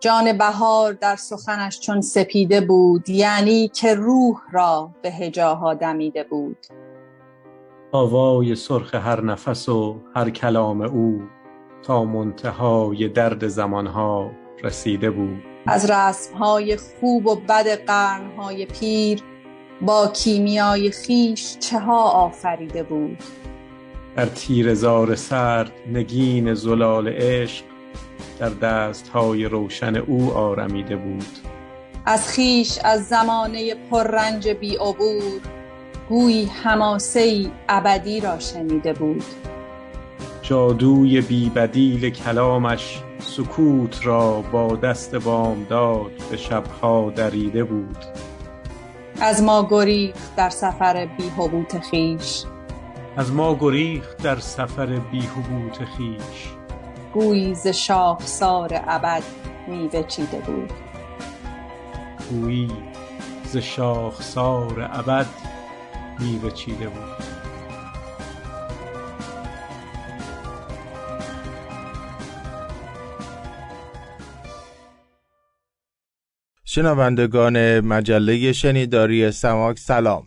جان بهار در سخنش چون سپیده بود یعنی که روح را به هجاها دمیده بود. آوای سرخ هر نفس و هر کلام او تا منتهای درد زمانها رسیده بود. از رسمهای خوب و بد قرنهای پیر با کیمیای خیش چه ها آفریده بود؟ در تیر زار سرد نگین زلال عشق در دستهای روشن او آرمیده بود. از خیش از زمانه پررنج بی عبور گویی حماسه ابدی را شنیده بود. جادوی بی بدیل کلامش سکوت را با دست بامداد به شبها دریده بود. از ما گریخت در سفر بیهبوت خیش. از ما گریخت در سفر بیهبوت خیش. گویی ز شاخسار ابد میوه چیده بود. گویی ز شاخسار ابد میوه چیده بود. شنوندگان مجله شنیداری سماک سلام.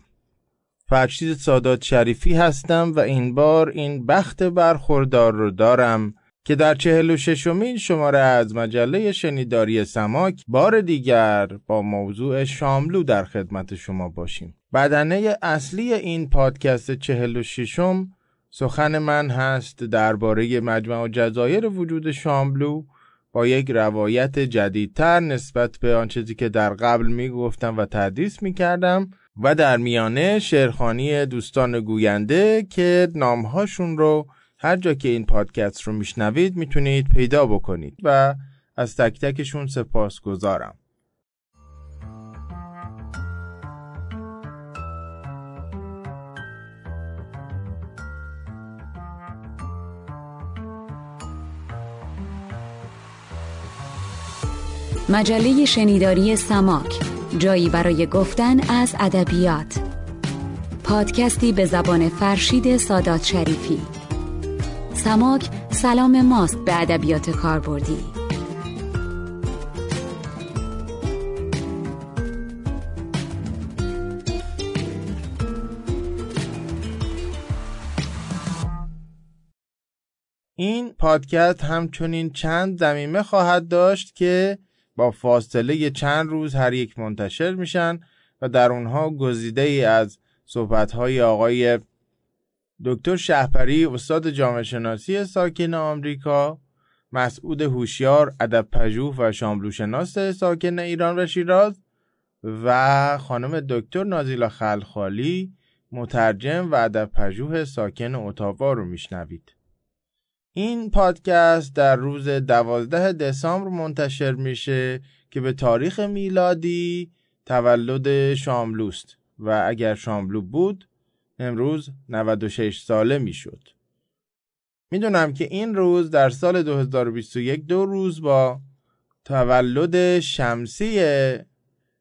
فرشید سادات شریفی هستم و این بار این بخت برخوردار رو دارم که در چهل و ششمین شماره از مجله شنیداری سماک بار دیگر با موضوع شاملو در خدمت شما باشیم. بدنه اصلی این پادکست چهل و ششم سخن من هست درباره مجمع جزایر وجود شاملو با یک روایت جدیدتر نسبت به آن چیزی که در قبل می گفتم و تدریس می کردم و در میانه شعرخانی دوستان گوینده که نامهاشون رو هر جا که این پادکست رو میشنوید می‌تونید پیدا بکنید و از تک تکشون سپاس گذارم. مجله شنیداری سماک جایی برای گفتن از ادبیات پادکستی به زبان فرشید سادات شریفی سماک سلام ماست به ادبیات کاربردی. این پادکست همچنین چند زمینه خواهد داشت که با فاصله چند روز هر یک منتشر میشن و در اونها گزیده ای از صحبت های آقای دکتر شهپری استاد جامعه شناسی ساکن آمریکا مسعود هوشیار ادب پژوه و شاملوشناس ساکن ایران و شیراز و خانم دکتر نازیلا خلخالی مترجم و ادب پژوه ساکن اتاوا رو میشنوید. این پادکست در روز دوازده دسامبر منتشر میشه که به تاریخ میلادی تولد شاملوست. و اگر شاملو بود امروز 96 ساله می‌شد. می‌دونم که این روز در سال 2021 دو روز با تولد شمسی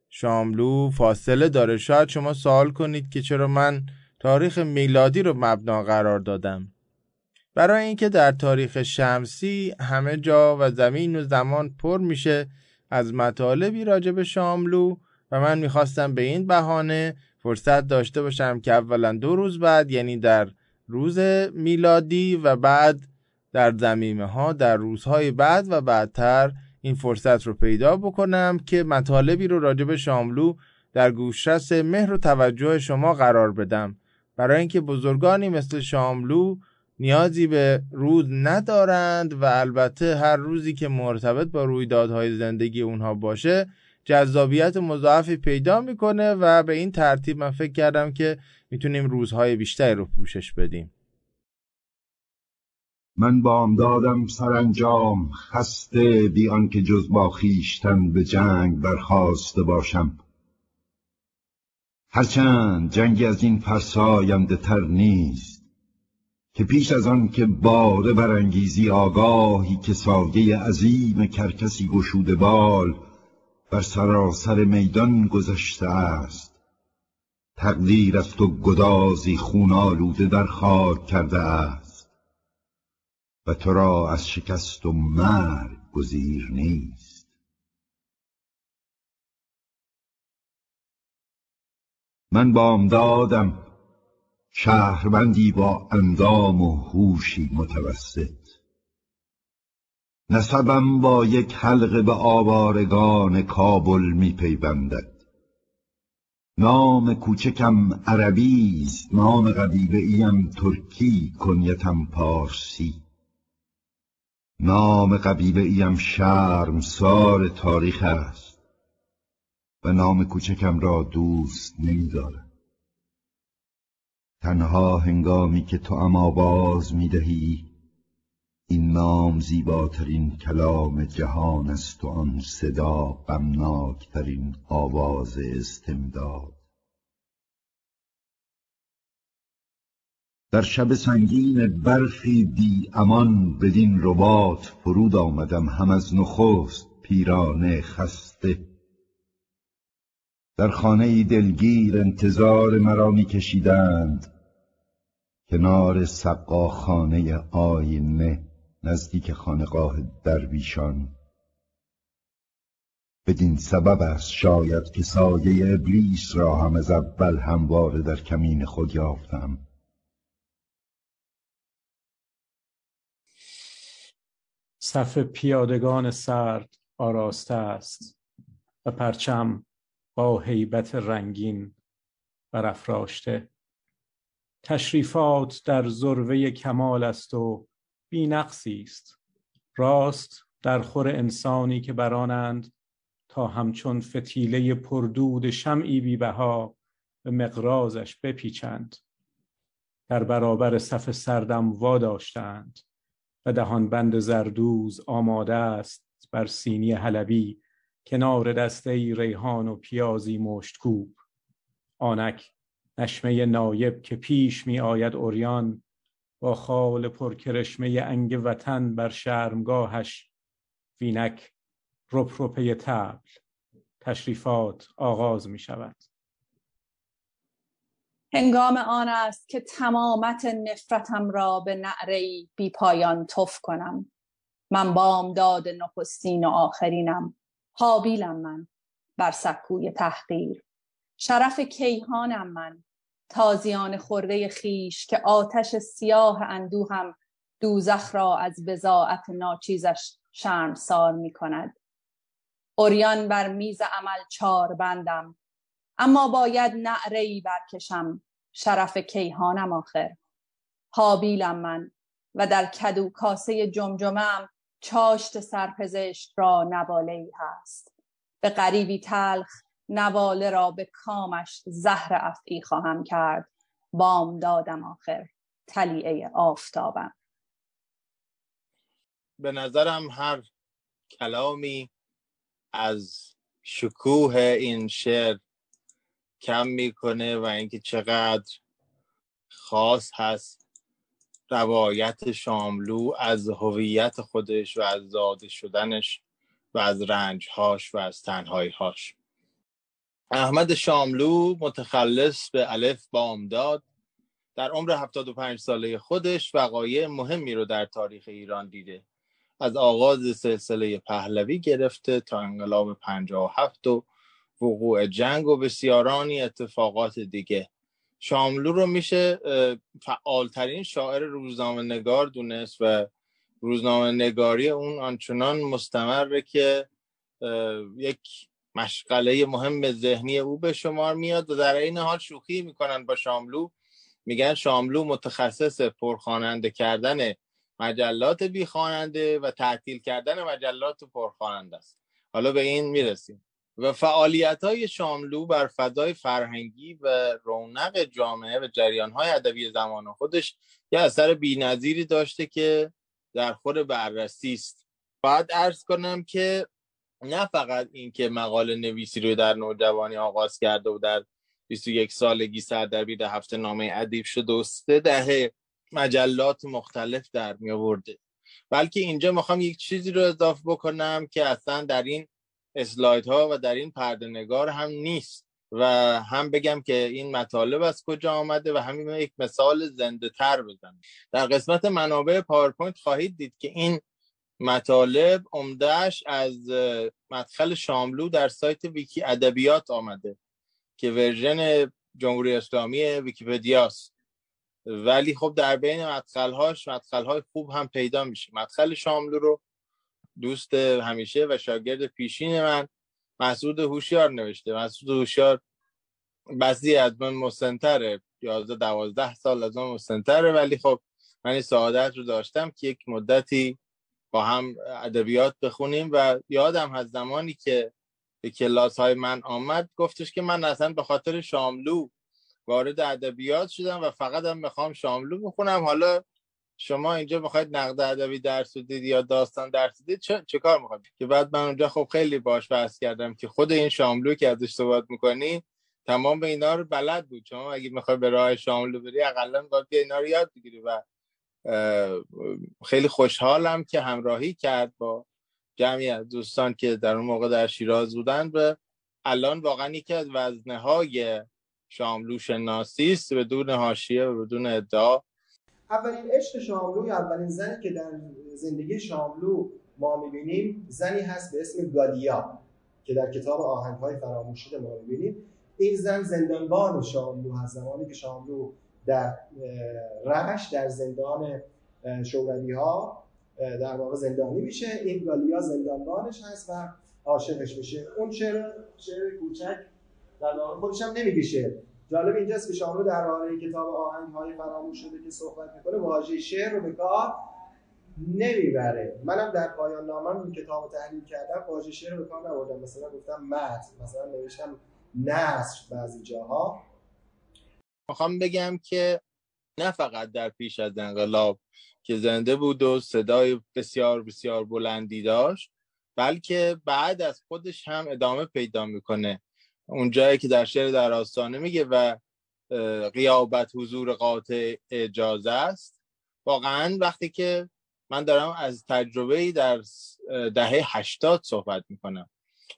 شاملو فاصله داره شاید شما سوال کنید که چرا من تاریخ میلادی رو مبنا قرار دادم برای اینکه در تاریخ شمسی همه جا و زمین و زمان پر میشه از مطالبی راجع به شاملو و من می‌خواستم به این بهانه فرصت داشته باشم که اولا دو روز بعد یعنی در روز میلادی و بعد در زمیمه ها در روزهای بعد و بعدتر این فرصت رو پیدا بکنم که مطالبی رو راجع به شاملو در گوشرس مهر و توجه شما قرار بدم. برای اینکه بزرگانی مثل شاملو نیازی به روز ندارند و البته هر روزی که مرتبط با رویدادهای زندگی اونها باشه جذابیت مضاعفی پیدا می‌کنه و به این ترتیب من فکر کردم که می‌تونیم روزهای بیشتری رو پوشش بدیم. من دادم سرانجام خسته بی آنکه جز با خیشتن به جنگ برخواسته باشم. هرچند جنگی از این فرساینده تر نیست که پیش از آن که باره برانگیزی آگاهی که سایه عظیم کرکسی گشوده بال بر سراسر میدان گذشته است. تقدیر است و گدازی خون آلوده در خاک کرده است. و تو را از شکست و مرگ گزیر نیست. من بامدادم. شهروندی با اندام و هوشی متوسط. نسبم با یک حلقه به آوارگان کابل می پیوندد نام کوچکم عربی است نام قبیله ایم ترکی کنیتم پارسی. نام قبیله ایم شرم سار تاریخ است و نام کوچکم را دوست نمیدارم. تنها هنگامی که تو اما باز می‌دهی این نام زیباترین کلام جهان است و آن صدا غمناکترین آواز استمداد. در شب سنگین برفی بی امان بدین رباط فرود آمدم هم از نخست پیرانه خسته. در خانه دلگیر انتظار مرا می کشیدند کنار سقاخانه آینه نزدیک خانقاه درویشان. بدین سبب است شاید که سایه ابلیس را هم از اول همواره در کمین خود یافتم. صف پیادگان سرد آراسته است و پرچم با هیبت رنگین برافراشته تشریفات در ذروه کمال است و بینقصی است. راست در خور انسانی که برانند تا همچون فتیله پردود شمعی بیبها به مقرازش بپیچند. در برابر صف سردم واداشتند و دهان بند زردوز آماده است بر سینی حلبی کنار دسته ریحان و پیازی مشتکوب. آنک نشمه نایب که پیش می آید اوریان با خال پرکرشمه انگ وطن بر شرمگاهش وینک رپرپه تبل تشریفات آغاز می شود هنگام آن است که تمامت نفرتم را به نعره بی پایان تف کنم. من بامداد نخستین و آخرینم. حابیلم من بر سکوی تحقیر. شرف کیهانم من. تازیان خورده خیش که آتش سیاه اندوهم دوزخ را از بزاعت ناچیزش شرمسار می کند. اوریان بر میز عمل چار بندم اما باید نعرهای برکشم شرف کیهانم آخر. حابیلم من و در کدو کاسه جمجمم چاشت سرپزشت را نواله ای هست. به غریبی تلخ نواله را به کامش زهر افعی خواهم کرد. بام دادم آخر تلیعه آفتابم. به نظرم هر کلامی از شکوه این شعر کم می‌کنه و اینکه چقدر خاص هست روایت شاملو از هویت خودش و از زاده شدنش و از رنجهاش و از تنهاییهاش. احمد شاملو متخلص به الف بامداد در عمر 75 ساله خودش وقایع مهمی رو در تاریخ ایران دیده. از آغاز سلسله پهلوی گرفته تا انقلاب 57 و وقوع جنگ و بسیارانی اتفاقات دیگه. شاملو رو میشه فعالترین شاعر روزنامه نگار دونست و روزنامه نگاری اون آنچنان مستمره که یک مشغله مهم ذهنی او به شمار میاد و در این حال شوخی می‌کنن با شاملو. میگن شاملو متخصص پرخواننده کردن مجلات بی خواننده و تعطیل کردن مجلات پرخواننده است. حالا به این می‌رسیم. و فعالیت های شاملو بر فضای فرهنگی و رونق جامعه و جریان های ادبی زمان خودش یه اثر بینظیری داشته که در خود بررسی است. باید ارز کنم که نه فقط این که مقاله نویسی رو در نوجوانی آغاز کرده و در 21 سالگی سردبیر هفته نامه ادیب شده و سه دهه مجلات مختلف در می آورده. بلکه اینجا می‌خوام یک چیزی رو اضافه بکنم که اصلا در این اسلاید ها و در این پرده نگار هم نیست و هم بگم که این مطالب از کجا آمده و همین یک مثال زنده تر بزنم. در قسمت منابع پاورپوینت خواهید دید که این مطالب عمدهش از مدخل شاملو در سایت ویکی ادبیات آمده که version جمهوری اسلامی ویکیپدیاست. ولی خب در بین مدخلهاش مدخلهای خوب هم پیدا میشه. مدخل شاملو رو دوست همیشه و شاگرد پیشین من مسعود هوشیار نوشته. مسعود هوشیار بسی از من مسنتره. یازده دوازده سال از من مسنتره. ولی خب من این سعادت رو داشتم که یک مدتی با هم ادبیات بخونیم و یادم از زمانی که به کلاس های من آمد گفتش که من اصلا به خاطر شاملو وارد ادبیات شدم و فقط هم می‌خوام شاملو بخونم. حالا شما اینجا می‌خواید نقد ادبی درس بدید یا داستان درس بدید چه, چه کار می‌خواید؟ که بعد من اونجا خب خیلی باش بحث کردم که خود این شاملو که ازش صحبت می‌کنی تمام به اینا رو بلد بود. شما اگه می‌خوای به راه شاملو بری اقلا باید اینا رو یاد بگیری و خیلی خوشحالم که همراهی کرد با جمعی از دوستان که در اون موقع در شیراز بودن به الان واقعا یکی از وزنه های شاملو شناسی است بدون حاشیه و بدون ادعا. اولین عشق شاملو یا اولین زنی که در زندگی شاملو ما می‌بینیم زنی هست به اسم گالیا که در کتاب آهنگ های فراموشیده ما می‌بینیم. این زن زندانبان شاملو هست زمانی که شاملو در رش در زندان شوروی ها در واقع زندانی میشه. این گالیا زندانبانش هست و عاشقش میشه. اون شعر شعر کوچک در واقع خودش هم نمیگه شعر جالب اینجاست که شاملو در حاله کتاب آهنگ های فراموش شده که صحبت می‌کنه واژه شعر رو به کار نمی‌بره. منم در پایان نامم کتاب تحلیل کردم واژه شعر رو به کار نبردم. مثلا گفتم متن مثلا نوشتم نصر بعضی جاها. می‌خوام بگم که نه فقط در پیش از انقلاب که زنده بود و صدای بسیار بسیار بلندی داشت بلکه بعد از خودش هم ادامه پیدا می‌کنه. اون جایی که در شعر در آستانه میگه و قیابت حضور قاطع اجازه است. واقعا وقتی که من دارم از تجربه در دهه هشتاد صحبت می‌کنم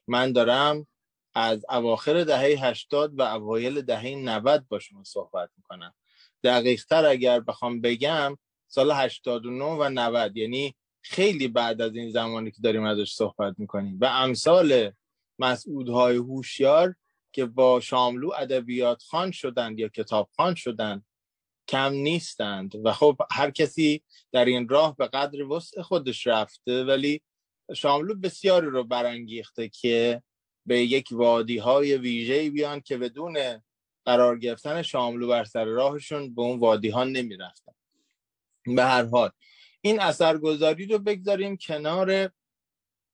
من دارم از اواخر دهه هشتاد و اوایل دهه 90 با شما صحبت می‌کنم. دقیق تر اگر بخوام بگم سال 89 و 90 یعنی خیلی بعد از این زمانی که داریم ازش صحبت می‌کنیم. و امثال مسعودهای هوشیار که با شاملو ادبیات خان شدند یا کتاب خان شدند کم نیستند. و خب هر کسی در این راه به قدر وسع خودش رفته ولی شاملو بسیاری رو برانگیخته که به یک وادی های ویژه بیان که بدون قرار گرفتن شاملو بر سر راهشون به اون وادی ها نمی رفتن. به هر حال این اثرگذاری رو بگذاریم کنار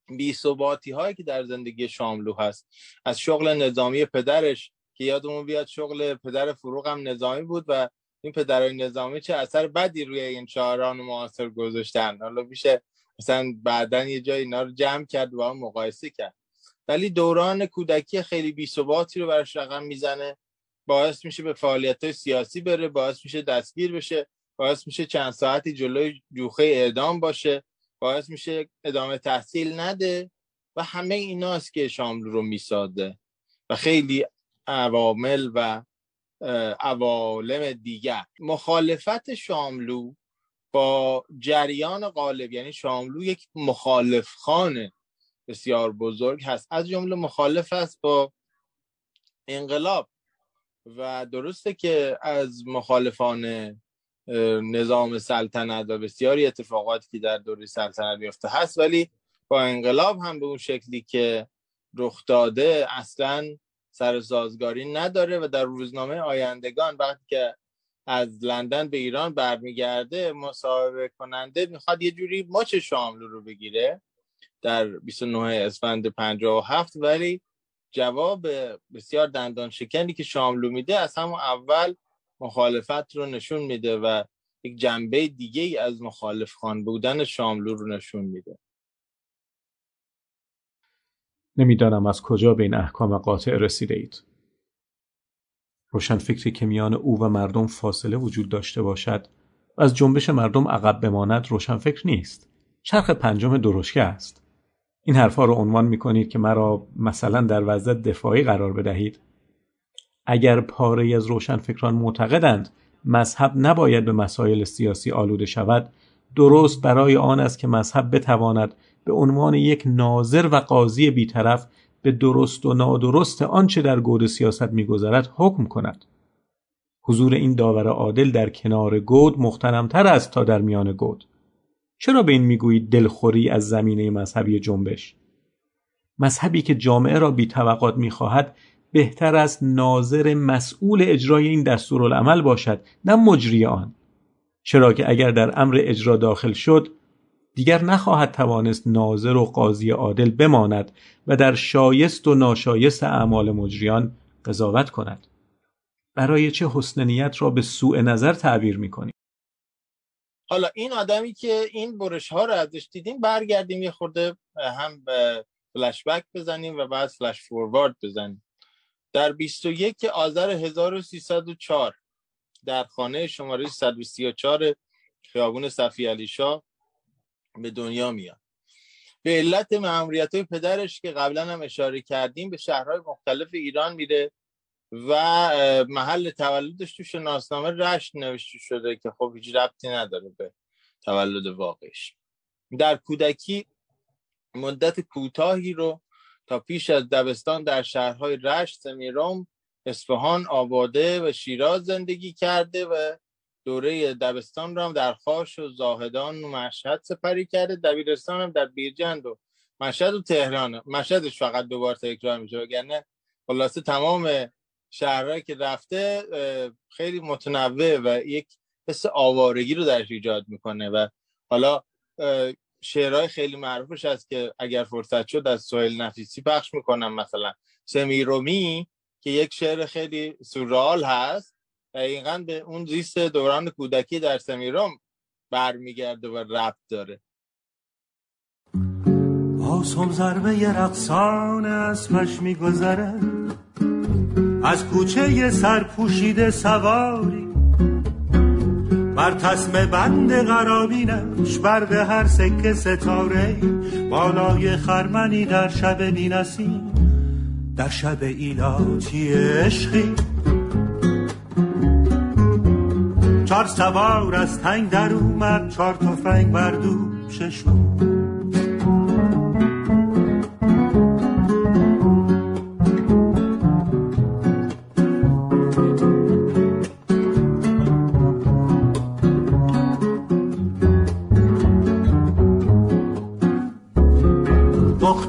بیثباتی هایی که در زندگی شاملو هست. از شغل نظامی پدرش که یادمون بیاد شغل پدر فروغ هم نظامی بود و این پدر نظامی چه اثر بدی روی این شاعران معاصر گذاشتن. حالا میشه مثلا بعدا یه جای اینا رو جمع کرد و مقایسه کرد. ولی دوران کودکی خیلی بیثباتی رو براش رقم می‌زنه. باعث میشه به فعالیت سیاسی بره باعث میشه دستگیر بشه باعث میشه چند ساعتی جلوی جوخه اعدام باشه باعث میشه ادامه تحصیل نده و همه ایناست که شاملو رو میساده و خیلی عوامل و عوالم دیگر. مخالفت شاملو با جریان غالب یعنی شاملو یک مخالف خانه بسیار بزرگ هست. از جمله مخالف است با انقلاب. و درسته که از مخالفان نظام سلطنت و بسیاری اتفاقاتی که در دوره سلطنت میفته هست ولی با انقلاب هم به اون شکلی که رخ داده اصلا سر سازگاری نداره و در روزنامه آیندگان وقتی که از لندن به ایران برمیگرده مصاحبه کننده می‌خواد یه جوری ماچ شاملو رو بگیره. در 29 اسفند 57 ولی جواب بسیار دندان شکنی که شاملو میده از همون اول مخالفت رو نشون میده و یک جنبه دیگه ای از مخالف خان بودن شاملو رو نشون میده نمی‌دانم از کجا به این احکام قاطع رسیده اید. روشن فکری که میان او و مردم فاصله وجود داشته باشد و از جنبش مردم عقب بماند روشن فکر نیست. چرخ پنجم درشکه است. این حرفها رو عنوان می کنید که مرا مثلا در وضع دفاعی قرار بدهید. اگر پاره از روشنفکران معتقدند مذهب نباید به مسائل سیاسی آلوده شود درست برای آن است که مذهب بتواند به عنوان یک ناظر و قاضی بیطرف به درست و نادرست آنچه در گود سیاست میگذرد حکم کند. حضور این داور عادل در کنار گود مختنمتر است تا در میان گود. چرا به این می‌گویید دلخوری از زمینه مذهبی جنبش؟ مذهبی که جامعه را بی توقعات می‌خواهد بهتر از ناظر مسئول اجرای این دستورالعمل باشد نه مجری آن. چرا که اگر در امر اجرا داخل شد دیگر نخواهد توانست ناظر و قاضی عادل بماند و در شایست و ناشایست اعمال مجریان قضاوت کند. برای چه حسن نیت را به سوء نظر تعبیر می‌کنیم؟ حالا این آدمی که این برش ها رو ازش دیدیم برگردیم یه خورده هم فلش بک بزنیم و بعد فلش فوروارد بزنیم. در 21 آذر 1304 در خانه شماره 134 خیابون صفی علی شاه به دنیا میاد. به علت معمولیت های پدرش که قبلا هم اشاره کردیم به شهرهای مختلف ایران میره و محل تولدش تو شناسنامه رشت نوشته شده که خب هیچ ربطی نداره به تولد واقعش. در کودکی مدت کوتاهی رو تا پیش از دبستان در شهرهای رشت، سمیرام، اصفهان، آباده و شیراز زندگی کرده و دوره دبستان رو هم در خاش و زاهدان و مشهد سپری کرده. دبیرستان هم در بیرجند و مشهد و تهران مشهدش فقط دوبار تکرار میشه وگرنه خلاصه تمام شهرهایی که رفته خیلی متنوع و یک حس آوارگی رو درش ایجاد می‌کنه و حالا شعرهای خیلی معروفش هست که اگر فرصت شد از سوهل نفیسی پخش می‌کنم. مثلا سمیرومی که یک شعر خیلی سورال هست دقیقا به اون زیست دوران کودکی در سمیروم برمیگرده و ربط داره. آسم ضربه رقصان اسمش میگذره از کوچه سرپوشیده سواری بر تسم بند قرابینش برد هر سکه ستاره بالای خرمنی در شب بینسی در شب ایلاتی عشقی. چار سوار از تنگ در اومد چار تفنگ بر دوششون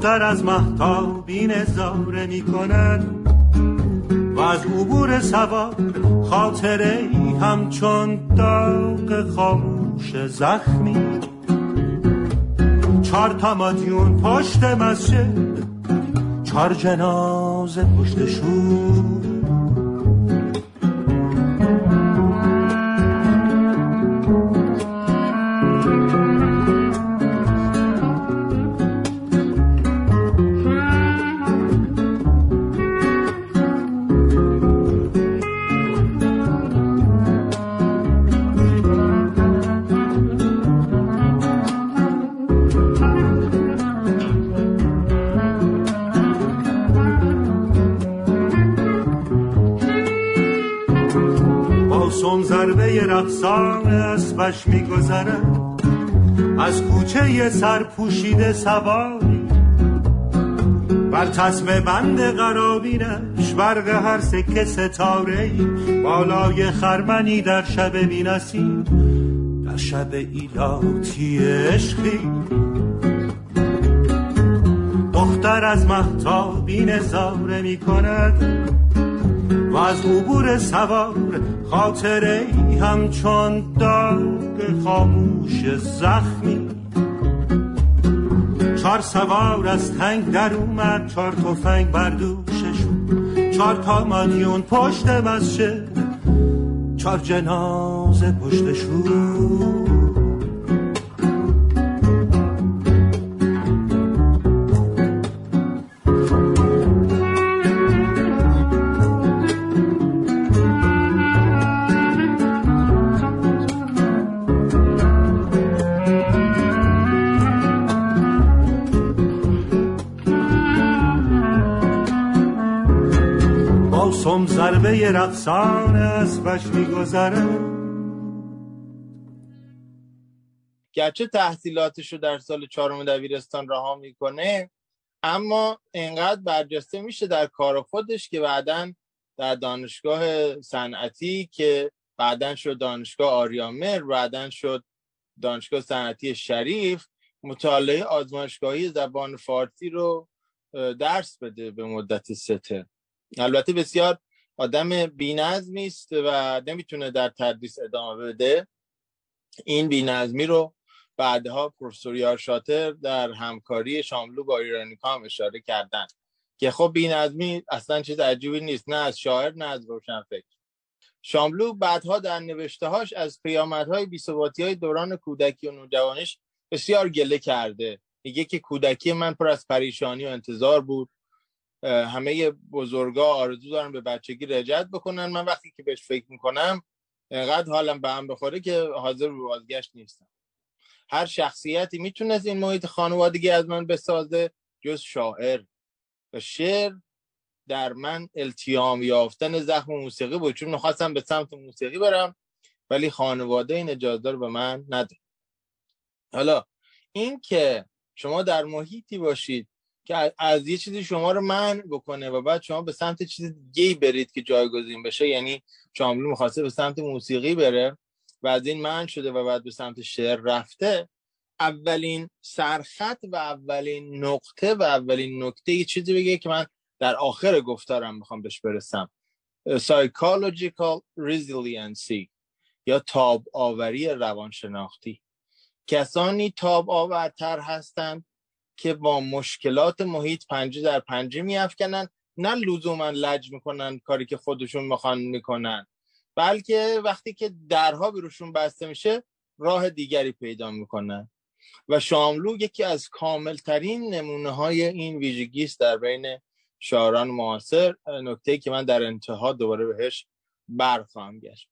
دختر از محتابی نظاره می کند و از عبور سوار خاطره ای همچون داغ خاموش زخمی. چار تا مادیون پشت مسجد چار جنازه پشت شور. رقصان اسبش میگذره از کوچه سرپوشیده سواری بر تسم بند قرابینش برق هر سکه ستاره بالای خرمنی در شب بینسی در شب ایلاتی عشقی. دختر از محتابی نظاره می کند و از عبور سوار خاطره ای همچون داغ خاموش زخمی. چار سوار از تنگ در اومد چار تفنگ بر دوششون چار تا مادیون پشت مسجد چار جنازه پشتشون ضربه رقصان اسبش میگذره. گرچه تحصیلاتش رو در سال چهارم دبیرستان رها می‌کنه اما اینقدر برجسته میشه در کار خودش که بعدا در دانشگاه صنعتی که بعدا شد دانشگاه آریامر بعدا شد دانشگاه صنعتی شریف مطالعه آزمایشگاهی زبان فارسی رو درس بده به مدت سته البته بسیار آدم بینظمی است و نمی‌تونه در تدریس ادامه بده. این بینظمی رو بعدها پروفسور یار شاتر در همکاری شاملو با ایرانیکا هم اشاره کردن که خب بینظمی اصلا چیز عجیبی نیست نه از شاعر نه از فکر شاملو بعدها در نوشتهاش از پیامدهای بیثباتی های دوران کودکی و نوجوانیش بسیار گله کرده. میگه که کودکی من پر از پریشانی و انتظار بود. همه بزرگا آرزو دارن به بچگی رجعت بکنن. من وقتی که بهش فکر می‌کنم انقدر حالم به هم بخوره که حاضر به بازگشت نیستم. هر شخصیتی می‌تونست این محیط خانوادگی از من بسازه جز شاعر و شعر در من التیام یافتن زخم موسیقی بود. چون می‌خواستم به سمت موسیقی برم ولی خانواده این اجازه رو به من نده حالا این که شما در محیطی باشید که از یه چیزی شما رو من بکنه و بعد شما به سمت چیز دیگه برید که جایگزین بشه یعنی شاملو می‌خواسته به سمت موسیقی بره و از این من شده و بعد به سمت شعر رفته اولین سرخط و اولین نقطه و اولین نکته یه چیزی بگه که من در آخر گفتارم می‌خوام بهش برسم. Psychological resiliency یا تاب آوری روانشناختی. کسانی تاب آورتر هستند که با مشکلات محیط پنجه در پنجه میافکنن نه لزوما لج می‌کنن کاری که خودشون می‌خوان می‌کنن بلکه وقتی که درها بروشون بسته میشه راه دیگری پیدا می‌کنن. و شاملو یکی از کاملترین نمونه های این ویژگی است در بین شاعران معاصر نکته که من در انتها دوباره بهش برخواهم گشت.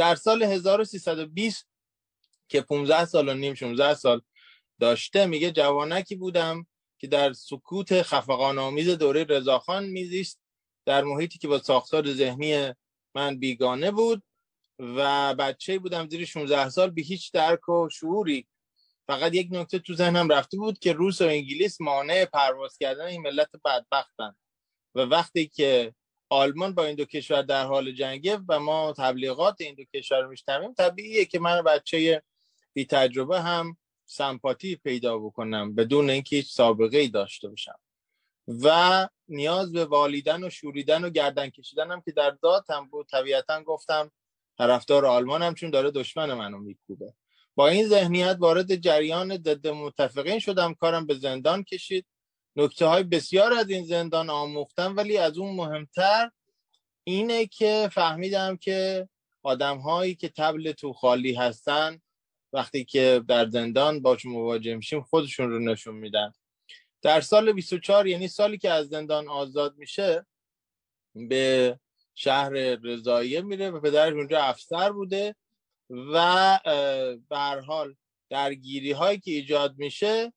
در سال 1320 که 15 سال و نیم 16 سال داشته میگه جوانکی بودم که در سکوت خفقان آمیز دوره رضاخان میزیست در محیطی که با ساختار ذهنی من بیگانه بود و بچه بودم زیر 16 سال به هیچ درک و شعوری. فقط یک نکته تو ذهنم رفته بود که روس و انگلیس مانع پرواز کردن این ملت بدبختن و وقتی که آلمان با این دو کشور در حال جنگه و ما تبلیغات این دو کشور رو میشنویم. طبیعیه که من بچه بی تجربه هم سمپاتی پیدا بکنم بدون اینکه هیچ سابقه ای داشته باشم. و نیاز به والیدن و شوریدن و گردن کشیدن هم که در ذاتم بود. طبیعتا گفتم طرفدار آلمانم چون داره دشمن منو میکوبه. با این ذهنیت وارد جریان ضد متفقین شدم. کارم به زندان کشید. نکته های بسیار از این زندان آموختم ولی از اون مهمتر اینه که فهمیدم که آدم هایی که تبل تو خالی هستن وقتی که در زندان باشون مواجه میشیم خودشون رو نشون میدن. در سال 24 یعنی سالی که از زندان آزاد میشه به شهر رضاییه میره و پدرش اونجا افسر بوده و به هر حال درگیری هایی که ایجاد میشه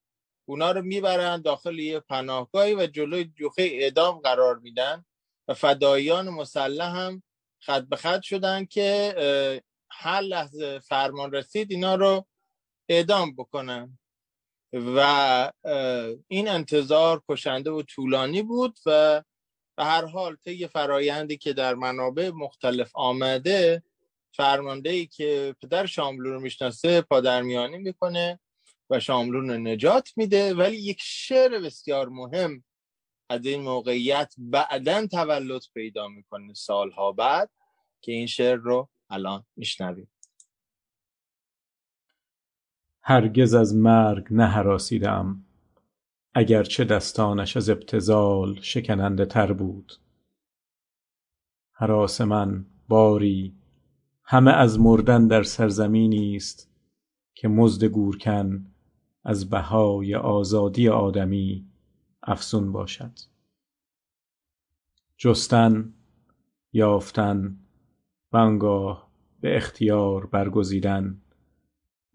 اونا رو می‌برن داخل یه پناهگاهی و جلوی جوخه اعدام قرار میدن و فداییان مسلح هم خط به خط شدن که هر لحظه فرمان رسید اینا رو اعدام بکنن. و این انتظار کشنده و طولانی بود و به هر حال طی فرایندی که در منابع مختلف آمده فرمانده ای که پدر شاملو رو می‌شناسه پادرمیانی می‌کنه و شاملون نجات میده. ولی یک شعر بسیار مهم از این موقعیت بعدا تولد پیدا می‌کنه سالها بعد که این شعر رو الان میشنویم. هرگز از مرگ نهراسیدم. اگرچه دستانش از ابتزال شکننده تر بود. حراس من باری همه از مردن در سرزمینی است که مزد گورکن از بهای آزادی آدمی افزون باشد. جستن یافتن و به اختیار برگزیدن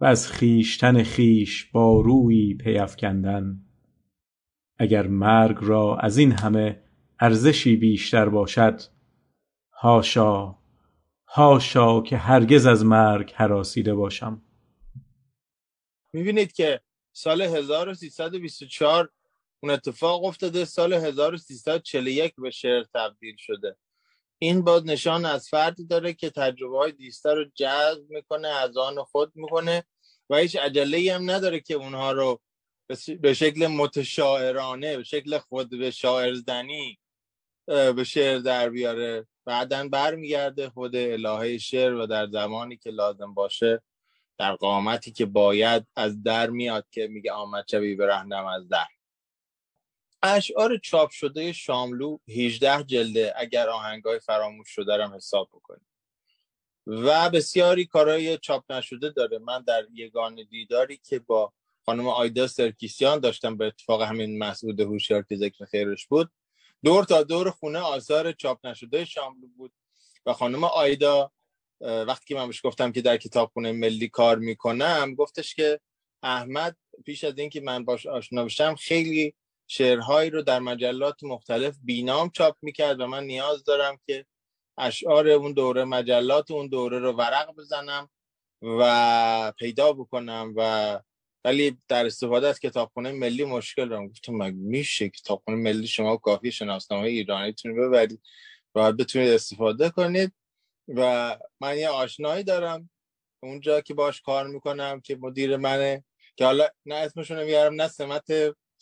و از خیشتن خیش با روی پیفکندن اگر مرگ را از این همه ارزشی بیشتر باشد هاشا هاشا که هرگز از مرگ حراسیده باشم. می‌بینید که سال 1324 اون اتفاق افتاده سال 1341 به شعر تبدیل شده. این باز نشان از فردی داره که تجربه های دیسته رو جذب می‌کنه از آن خود می‌کنه و هیچ عجله هم نداره که اونها رو به شکل متشاعرانه به شکل خود به شاعر زنی به شعر در بیاره. بعدا برمیگرده خود الهه شعر و در زمانی که لازم باشه در قامتی که باید از در میاد که میگه آمد شبی برهنم از در. اشعار چاپ شده شاملو 18 جلده اگر آهنگای فراموش شده رم حساب بکنیم و بسیاری کارهای چاپ نشده داره. من در یگان دیداری که با خانم آیدا سرکیسیان داشتم به اتفاق همین مسعود هوشیار که ذکر خیرش بود دور تا دور خونه آثار چاپ نشده شاملو بود و خانم آیدا وقتی من بهش گفتم که در کتابخونه ملی کار می‌کنم گفتش که احمد پیش از اینکه من باش آشنا بشم خیلی شعرهایی رو در مجلات مختلف بینام چاپ می‌کرد و من نیاز دارم که اشعار اون دوره مجلات اون دوره رو ورق بزنم و پیدا بکنم و ولی در استفاده از کتابخونه ملی مشکل دارم. گفتم مگه میشه کتابخونه ملی شما کافی شناسنامه ایرانیتون ببرید؟ و بتونید استفاده کنید؟ و من یه آشنایی دارم اونجا که باش کار می‌کنم که مدیر منه که حالا نه اسمشون میارم نه سمت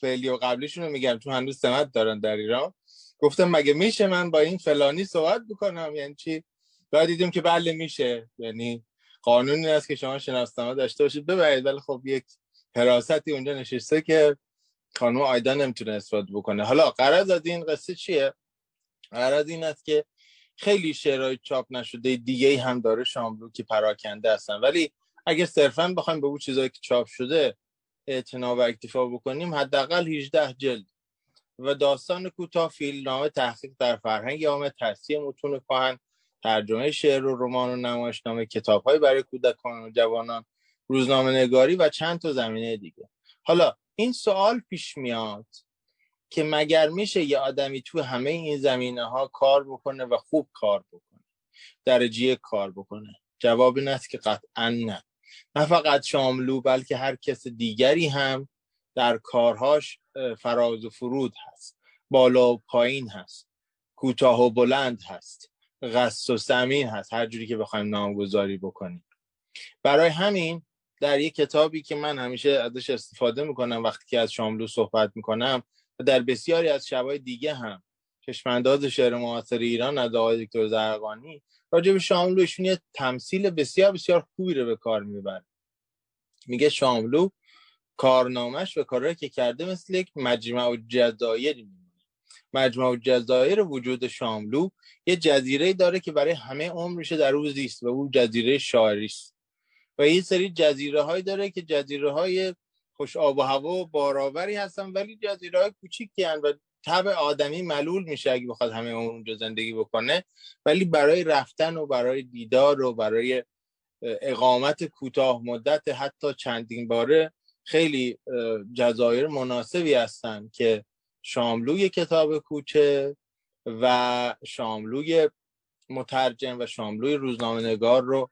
فعلی و قبلیشون رو میگم چون هنوز سمت دارن در ایران. گفتم مگه میشه من با این فلانی صحبت بکنم؟ یعنی چی؟ بعد دیدیم که بله میشه. یعنی قانونی است که شما شناسنامه داشته باشید. ببرید. ولی خب یک حراستی اونجا نشسته که خانم آیدا نمی‌تونه استفاده بکنه. حالا قرض از این قصه چیه؟ قرض این است که خیلی شعرهای چاپ نشده دیگه هم داره شاملو که پراکنده هستن. ولی اگه صرفا بخوایم به اون چیزایی که چاپ شده اعتنا و اکتفا بکنیم حداقل 18 جلد. و داستان کوتاه نامه تحقیق در فرهنگ یا تصحیح متون کهن ترجمه شعر و رمان و نمایشنامه کتابهایی برای کودکان و جوانان روزنامه نگاری و چند تا زمینه دیگه. حالا این سوال پیش میاد. که مگر میشه یه آدمی تو همه این زمینه ها کار بکنه و خوب کار بکنه؟ درجه کار بکنه. جواب این است که قطعا نه. نه فقط شاملو بلکه هر کس دیگری هم در کارهاش فراز و فرود هست. بالا و پایین هست. کوتاه و بلند هست. غص و سمین هست. هر جوری که بخوایم نامگذاری بکنیم. برای همین در یک کتابی که من همیشه ازش استفاده می‌کنم وقتی که از شاملو صحبت می‌کنم در بسیاری از شبای دیگه هم چشمانداز شعر معاصر ایران از آقای دکتر زرقانی راجع به شاملو یه تمثیل بسیار بسیار خوبی رو به کار می‌بره. میگه شاملو کارنامهش و کارهایی که کرده مثل یک مجمع جزایری میمونه. مجمع جزایر وجود شاملو یه جزیره داره که برای همه عمرشه در او زیست و او جزیره شاعری است. و یه سری جزیره های داره که جزیره های خوش آب و هوا و بارآوری هستن ولی جزیره های کوچیکی و طبع آدمی ملول میشه اگه بخواد همه اونجا زندگی بکنه. ولی برای رفتن و برای دیدار و برای اقامت کوتاه مدت حتی چندین باره خیلی جزایر مناسبی هستن که شاملوی کتاب کوچه و شاملوی مترجم و شاملوی روزنامه نگار رو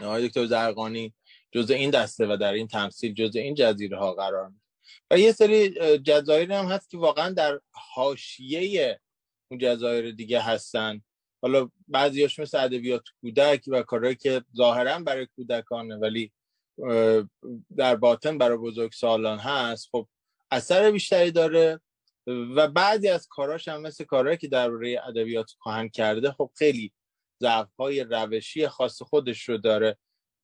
آقای دکتر زرقانی جز این دسته و در این تمثیل جز این جزیره ها قرار میده. و یه سری جزایر هم هست که واقعا در حاشیه اون جزایر دیگه هستن. حالا بعضیاش مثل ادبیات کودک و کارهایی که ظاهرا برای کودکانه ولی در باطن برای بزرگ سالان هست. خب اثر بیشتری داره و بعضی از کاراش هم مثل کارهایی که روی ادبیات کهن کرده خب خیلی ضعف های روشی خاص خودش رو داره.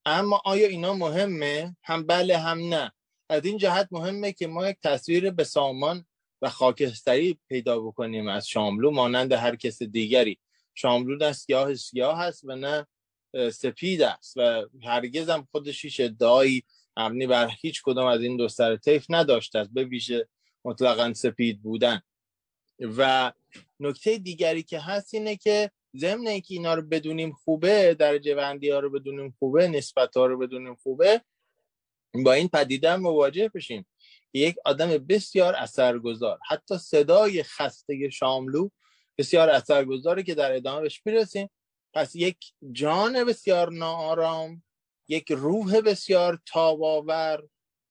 اما آیا اینا مهمه؟ هم بله هم نه. از این جهت مهمه که ما یک تصویر به سامان و خاکستری پیدا بکنیم. از شاملو مانند هر کس دیگری. شاملو نه سیاه سیاه هست و نه سپید است و هرگز هم خودش هیچ مبنی بر هیچ کدام از این دو سر طیف نداشته است. به ویژه مطلقا سپید بودن. و نکته دیگری که هست اینه که ضمن اینکه اینا رو بدونیم خوبه درجه بندی ها رو بدونیم خوبه نسبت ها رو بدونیم خوبه با این پدیده مواجه بشیم یک آدم بسیار اثرگذار حتی صدای خسته شاملو بسیار اثرگذاره که در ادامه بهش می‌رسیم. پس یک جان بسیار ناآرام یک روح بسیار تاباور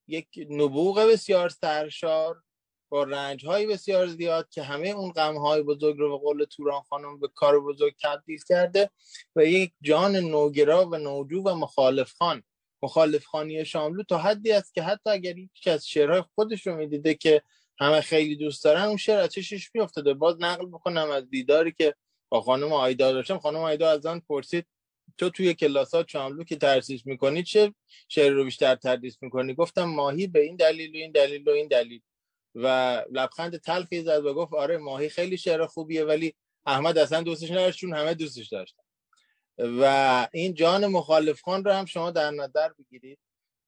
یک نبوغ بسیار سرشار با رنج های بسیار زیاد که همه اون غم های بزرگ رو به قول توران خانم به کار بزرگ تبدیل کرده و یک جان نوگرا و نوجو و مخالف خان مخالف خانی شاملو تا حدی است که حتی اگر یکی از شعرهای خودش رو می‌دیده که همه خیلی دوست دارن اون شعر از چشش میافتاده. باز نقل بکنم از دیداری که با خانم آیدا داشتم. خانم آیدا از آن پرسید تو توی کلاسات شاملو که ترسیش می‌کنی چه شعر رو بیشتر تدریس می‌کنی؟ گفتم ماهی به این دلیل و این دلیل و این دلیل. و لبخند تلخی زد و گفت آره ماهی خیلی شعر خوبیه ولی احمد اصلا دوستش نداشت چون همه دوستش داشتن و این جان مخالف خان رو هم شما در نظر بگیرید.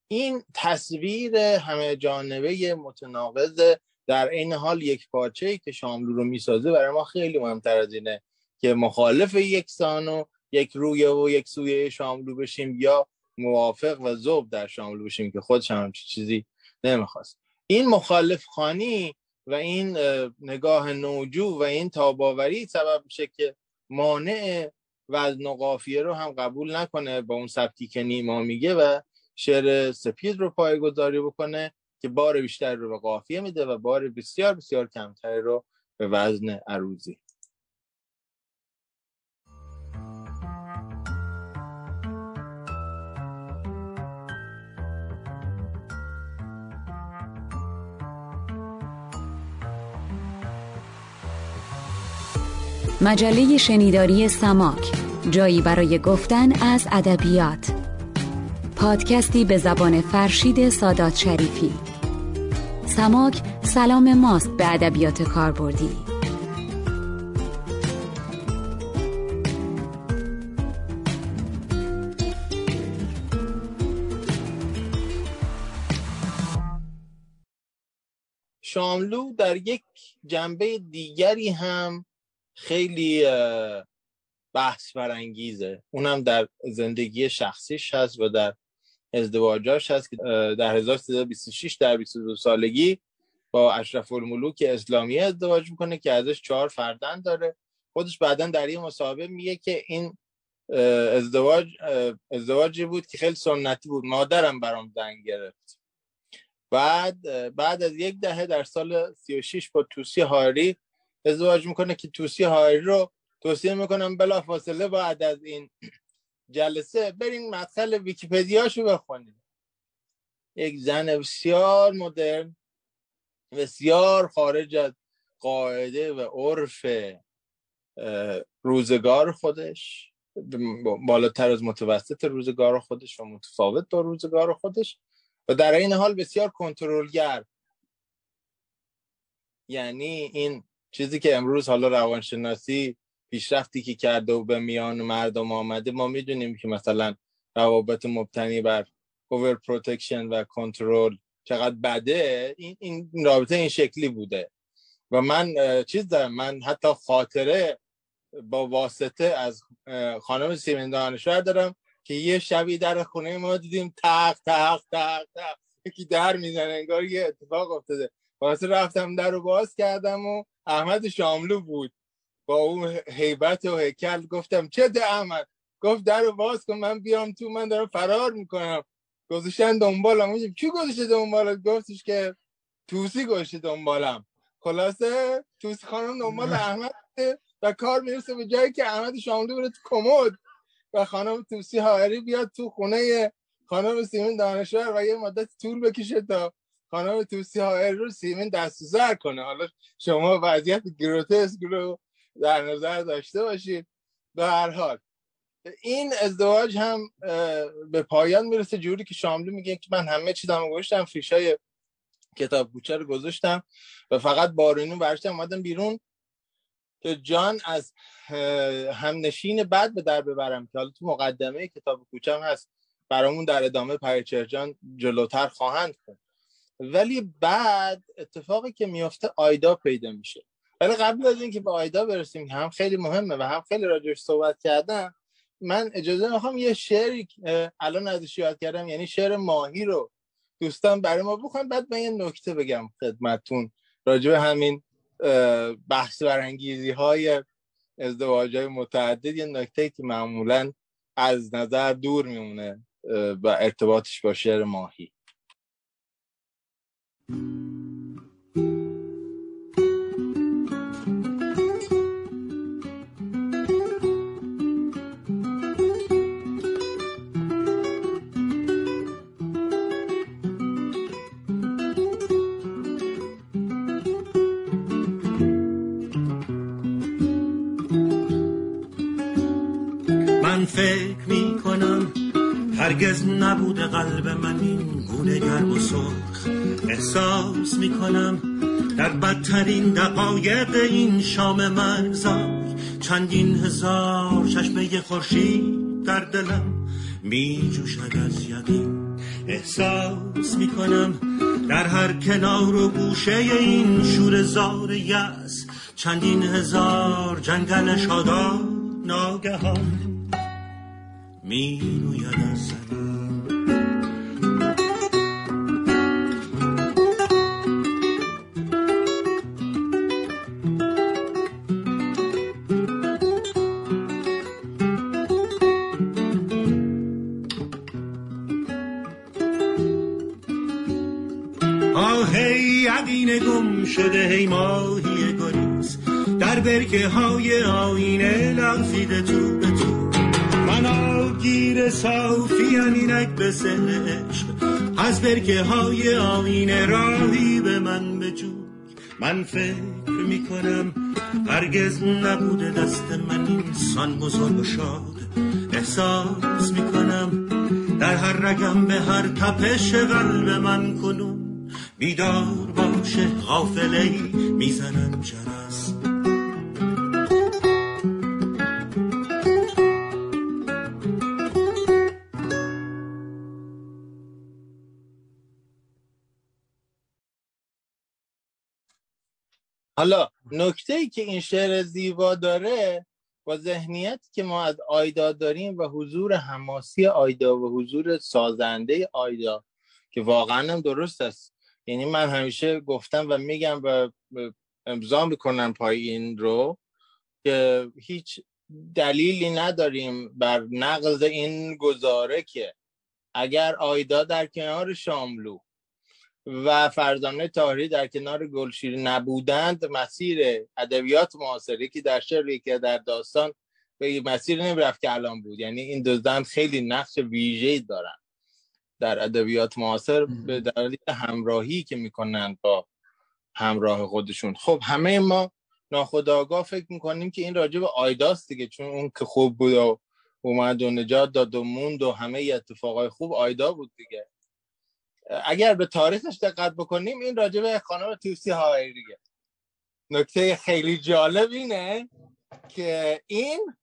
این تصویر همه جانبه متناقض در این حال یک پارچه که شاملو رو می‌سازه برای ما خیلی مهمتر از اینه که مخالف یکسان و یک رویه و یک سویه شاملو بشیم یا موافق و ذوب در شاملو بشیم که خودش هم چیزی نمی‌خواست. این مخالف خانی و این نگاه نوجو و این تاباوری سبب میشه که مانع وزن و قافیه رو هم قبول نکنه با اون سبکی که نیما میگه و شعر سپید رو پایگذاری بکنه که بار بیشتر رو به قافیه میده و بار بسیار بسیار کمتر رو به وزن عروضی. مجله شنیداری سماک جایی برای گفتن از ادبیات. پادکستی به زبان فرشید سادات شریفی. سماک سلام ماست به ادبیات کاربردی. شاملو در یک جنبه دیگری هم خیلی بحث برانگیزه اونم در زندگی شخصیش هست و در ازدواجاش هست که در 1326 در 22 سالگی با اشرف الملوک اسلامی ازدواج می‌کنه که ازش چهار فرزند داره. خودش بعدا در این مصاحبه میگه که این ازدواج ازدواجی بود که خیلی سنتی بود. مادرم برام زنگ گرفت. بعد بعد از یک دهه در سال 36 با توسی هاری ازدواج می‌کنه که توسی هاری رو توصیه می‌کنم بلا فاصله بعد از این جلسه برین مدخل ویکیپدیاشو بخونید یک زن بسیار مدرن بسیار خارج از قاعده و عرف روزگار خودش بالاتر از متوسط روزگار خودش و متفاوت با روزگار خودش و در این حال بسیار کنترلگر. یعنی این چیزی که امروز حالا روانشناسی پیشرفتی که کرده و به میان مردم آمده ما می‌دونیم که مثلا روابط مبتنی بر over protection و کنترل چقدر بده. این, این رابطه این شکلی بوده. و من چیز دارم من حتی خاطره با واسطه از خانم سیمین دانشور دارم که یه شبی در خونه ما دیدیم تق تق تق تق یکی در می‌زنه انگار یه اتفاق افتاده. واسه رفتم در رو باز کردم و احمد شاملو بود. با اون حیبت و هیکل گفتم چه ده احمد؟ گفت در رو باز کن من بیام تو من دارم فرار می‌کنم. گذاشتن دنبالم. اونجا کی گذاشته دنبالم گفتش که توسی گذاشته دنبالم. خلاصه توسی خانم دنبال احمد و کار می‌رسه به جایی که احمد شاملو بره تو کمد و خانم توسی هایری بیاد تو خونه خانم سیمین دانشور و یه مدت طول بکشه تا خانم توسی هایری رو سیمین دست زر کنه. حالا شما وضعیت گروتسک رو در نظر داشته باشید. به هر حال این ازدواج هم به پایان می‌رسه. جوری که شاملو میگه که من همه چیزامو گذاشتم فیشای کتاب کوچه رو گذاشتم و فقط بارونو برشتم. اومدم بیرون که جان از همنشین بعد به در ببرم که حالا تو مقدمه کتاب کوچم هست. برامون در ادامه پریچرجان جلوتر خواهند کرد ولی بعد اتفاقی که میفته آیدا پیدا میشه. ولی قبل از اینکه به آیدا برسیم هم خیلی مهمه و هم خیلی راجعش صحبت کردم من اجازه می‌خوام یه شعری الان ازش یاد کردم یعنی شعر ماهی رو دوستان برای ما بخوام بعد من یه نکته بگم خدمتون راجع به همین بحث برانگیزی های ازدواج های متعدد. یه نکته که معمولا از نظر دور میمونه و ارتباطش با شعر ماهی. فکر می هرگز نبوده قلب من این گونه گرم و سرخ احساس می کنم در بدترین دقایق این شام مرزای چندین هزار چشمه خورشید در دلم می جوشد از یقین. احساس می کنم در هر کنار و گوشه این شور زار یس چندین هزار جنگل شادا ناگهان می روید از زمین از برکه های آینه راهی به من بجو من فکر می کنم هرگز نبوده دست من اینسان بزرگ و شاد. احساس می کنم در هر رگم به هر تپش قلب من کنون. بیدار باشه غافله می‌زنم جرس. حالا نکته ای که این شعر زیبا داره با ذهنیتی که ما از آیدا داریم و حضور حماسی آیدا و حضور سازنده آیدا که واقعا هم درست است. یعنی من همیشه گفتم و میگم و امضا می‌کنم پای این رو که هیچ دلیلی نداریم بر نقض این گزاره که اگر آیدا در کنار شاملو و فرزانه تاهری در کنار گلشیر نبودند مسیر ادبیات معاصری که در شعر که در داستان به مسیر نمی‌رفت که الان بود. یعنی این دو زن خیلی نقش ویژه‌ای دارن در ادبیات معاصر به دلیل همراهی که می‌کنند با همراه خودشون. خب همه ما ناخداگاه فکر می‌کنیم که این راجع به آیداست دیگه چون اون که خوب بود و اومد و نجات داد و موند و همه اتفاقای خوب آیدا بود دیگه. اگر به تاریخش دقت بکنیم این راجع به خانم توسی هایریه نکته خیلی جالب اینه که این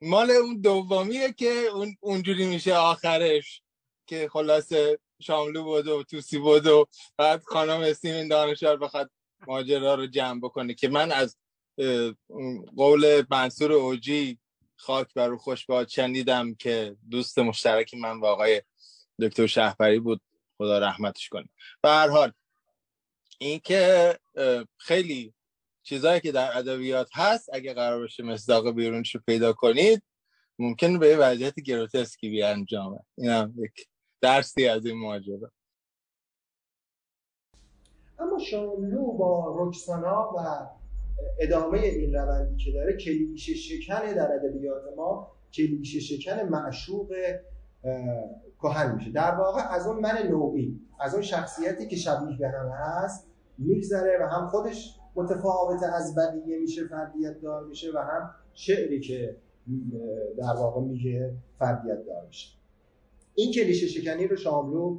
مال اون دومیه که اون اونجوری میشه آخرش که خلاصه شاملو بود و توسی بود و بعد خانم سیمین دانشار بخواد ماجرا رو جمع بکنه که من از قول منصور اوجی خاک بر خوش باد شنیدم که دوست مشترکی من و آقای دکتر شهبری بود. خدا رحمتش کنه. به هر حال اینکه خیلی چیزهایی که در ادبیات هست اگه قرار باشه مصداق بیرونش رو پیدا کنید ممکن به وضعیت گروتسکی بی انجامه این هم یک درسی از این ماجرا. اما شاملو با رکسانا و ادامه این روندی که داره کلیشه شکنه در ادبیات ما کلیشه شکن معشوق کهن میشه. در واقع از اون من نوعی از اون شخصیتی که شبیه به هم هست میگذره و هم خودش متفاوت از بقیه میشه فردیت دار میشه و هم شعری که در واقع میگه فردیت دار میشه. این کلیشه شکنی رو شاملو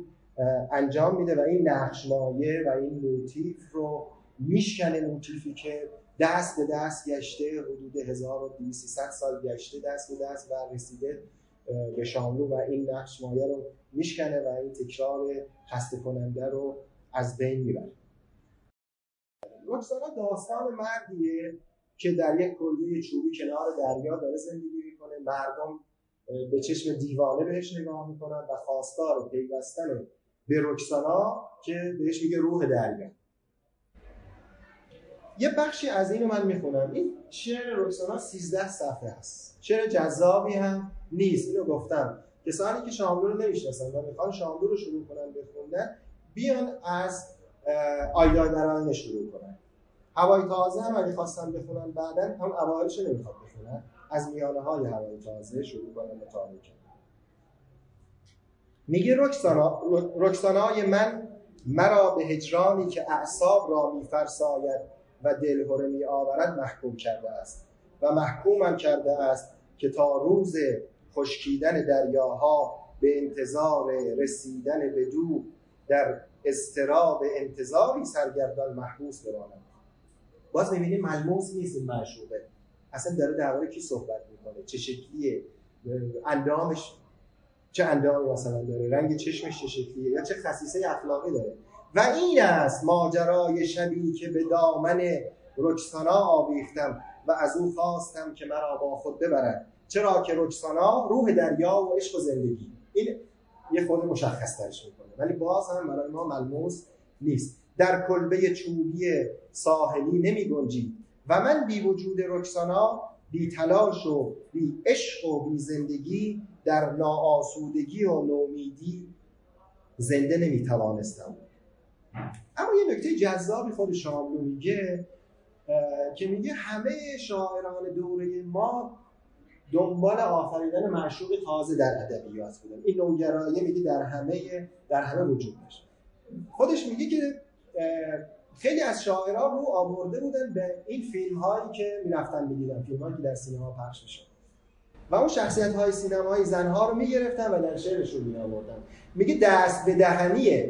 انجام میده و این نقش مایه و این موتیف رو میشکنه موتیفی که دست به دست گشته حدود 1200 سال گشته دست به دست و رسیده به شاملو و این نقش مایه رو میشکنه و این تکرار خسته کننده رو از بین می‌بره. رکسانا داستان مردیه که در یک کلبه چوبی کنار دریا داره زندگی می‌کنه. مردم به چشم دیوانه بهش نگاه می‌کنن و خواستار پیوستن به رکسانا که بهش میگه روح دریا. یه بخشی از اینو من می‌خونم. این شعر رکسانا 13 صفحه است. شعر جذابی هم نیست. اینو گفتم. کسانی که شاملو رو نمی‌شناسن و می‌خوان شاملو رو شروع کنن بخوندن بیان از آیدا درانه شروع کنن. هوای تازه هم اگه خواستن بخونن بعدا هم اوایلش نمی‌خواد بخونن. از میانه های هوای تازه شروع کنن مطالعه میگه رکسانا رکسانای من مرا به هجرانی که اعصاب را میفرساید و دلهره می آورد محکوم کرده است و محکومم کرده است که تا روز خشکیدن دریاها به انتظار رسیدن به دو در استراب انتظاری سرگردان محبوس بمانم باز می‌بینیم ملموس نیست این معشوقه. اصلا داره درباره کی صحبت می‌کنه؟ چه شکلیه؟ اندامش چه اندامی مثلا داره؟ رنگ چشمش چه شکلیه؟ یا چه خصیصه اخلاقی داره؟ و این است ماجرای شبی که به دامن رکسانا آویختم و از او خواستم که مرا با خود ببرد. چرا که رکسانا روح دریا و عشق و زندگی. این یه خود مشخص ترش می‌کنه. ولی باز هم برای ما ملموس نیست. در کلبه چوبی ساحلی نمی گنجید. و من بی وجود رکسانا بی تلاش و بی عشق و بی زندگی در ناآسودگی و نومیدی زنده نمی توانستم اما یه نکته جذابی خود شاملو میگه که میگه همه شاعران دوره ما دنبال آفریدن معشوق تازه در ادبیات بودن. این نوگرایی میگه در همه در همه وجود داشت. خودش میگه که خیلی از شاعران رو آورده بودن به این فیلم هایی که می‌رفتن می‌دیدن فیلم هایی که در سینما پخش میشن و اون شخصیت های سینمایی زنها رو می‌گرفتن و در شعرشون می آوردن میگه دست به دهنی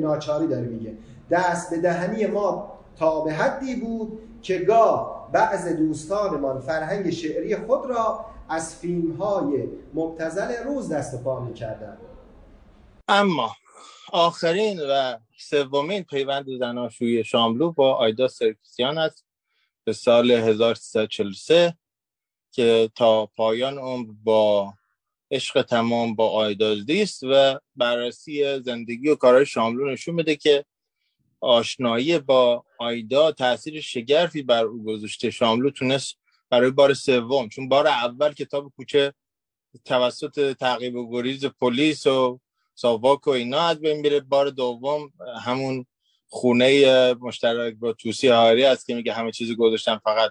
ناچاری داره میگه. دست به دهنی ما تا به حدی بود که گاه بعض دوستانمان فرهنگ شعری خود را از فیلم های مبتزل روز دست پا می‌کردن. اما آخرین و سومین پیوند زناشویی شاملو با آیدا سرکسیان است. به سال 1343 که تا پایان عمر با عشق تمام با آیدازدی است و بررسی زندگی و کارهای شاملو نشون میده که آشنایی با آیدا تاثیر شگرفی بر او گذاشته. شاملو تونست برای بار سوم چون بار اول کتاب کوچه توسط تعقیب و گریز پلیس و ساواک و اینا از بین میره. بار دوم همون خونه مشترک با توسی هاری است که میگه همه چیزی گذاشتم فقط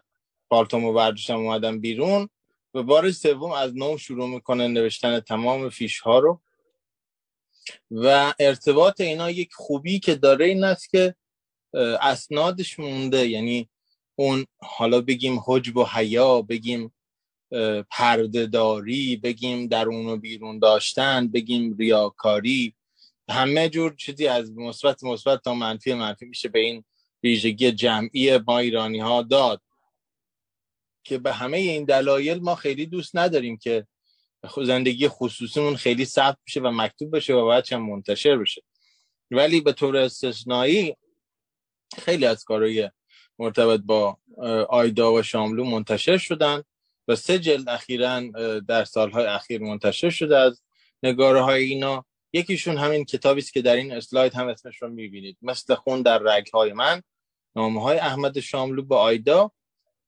پالتومو برداشتم اومدم بیرون. و بار سوم از نو شروع می‌کنه نوشتن تمام فیش ها رو. و ارتباط اینا یک خوبی که داره این است که اسنادش مونده. یعنی اون حالا بگیم حجب و حیا بگیم پردهداری بگیم درون و بیرون داشتن بگیم ریاکاری. همه جور چیزی از مثبت مثبت تا منفی منفی میشه به این ویژگی جمعی ما ایرانی ها داد. که به همه این دلایل ما خیلی دوست نداریم که زندگی خصوصیمون خیلی ثبت بشه و مکتوب بشه و باید هم منتشر بشه. ولی به طور استثنایی خیلی از کارهای مرتبط با آیدا و شاملو منتشر شدن و سه جلد اخیرا در سالهای اخیر منتشر شده از نگاره های اینا. یکیشون همین کتابی است که در این اسلاید هم اسمش رو می‌بینید. مثل خون در رگ های من. نامه های احمد شاملو با آیدا.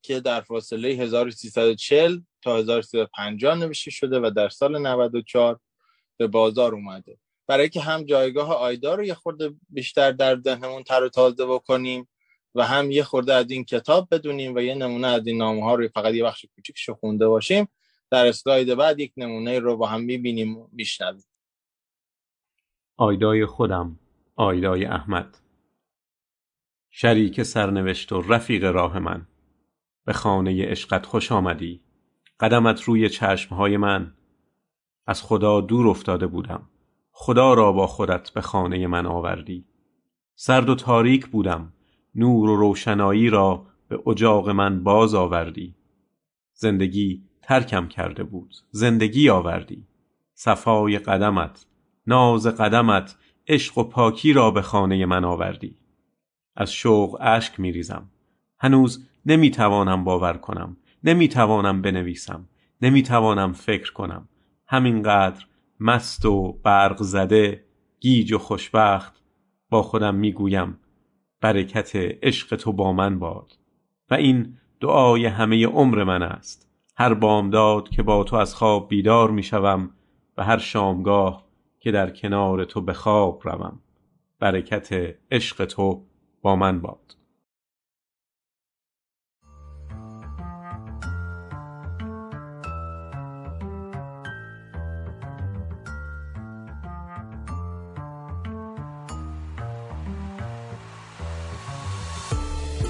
که در فاصله 1340 تا 1350 نوشته شده و در سال 94 به بازار اومده. برای که هم جایگاه آیدا رو یه خورده بیشتر در ذهنمون تر و تازه بکنیم و هم یه خورده از این کتاب بدونیم و یه نمونه از این نامه ها رو فقط یه بخش کوچیکش خونده باشیم در اسلاید بعد یک نمونه رو با هم می‌بینیم و میشنویم. آیدای خودم آیدای احمد. شریک سرنوشت و رفیق راه من. به خانه عشقت خوش آمدی. قدمت روی چشمهای من. از خدا دور افتاده بودم. خدا را با خودت به خانه من آوردی. سرد و تاریک بودم. نور و روشنایی را به اجاق من باز آوردی. زندگی ترکم کرده بود. زندگی آوردی. صفای قدمت ناز قدمت عشق و پاکی را به خانه من آوردی. از شوق اشک میریزم. هنوز نمی‌توانم باور کنم. نمی‌توانم بنویسم. نمی‌توانم فکر کنم. همینقدر مست و برق زده گیج و خوشبخت با خودم می‌گویم برکت عشق تو با من باد. و این دعای همه عمر من است. هر بامداد که با تو از خواب بیدار می‌شوم و هر شامگاه که در کنار تو به خواب روم برکت عشق تو با من باد.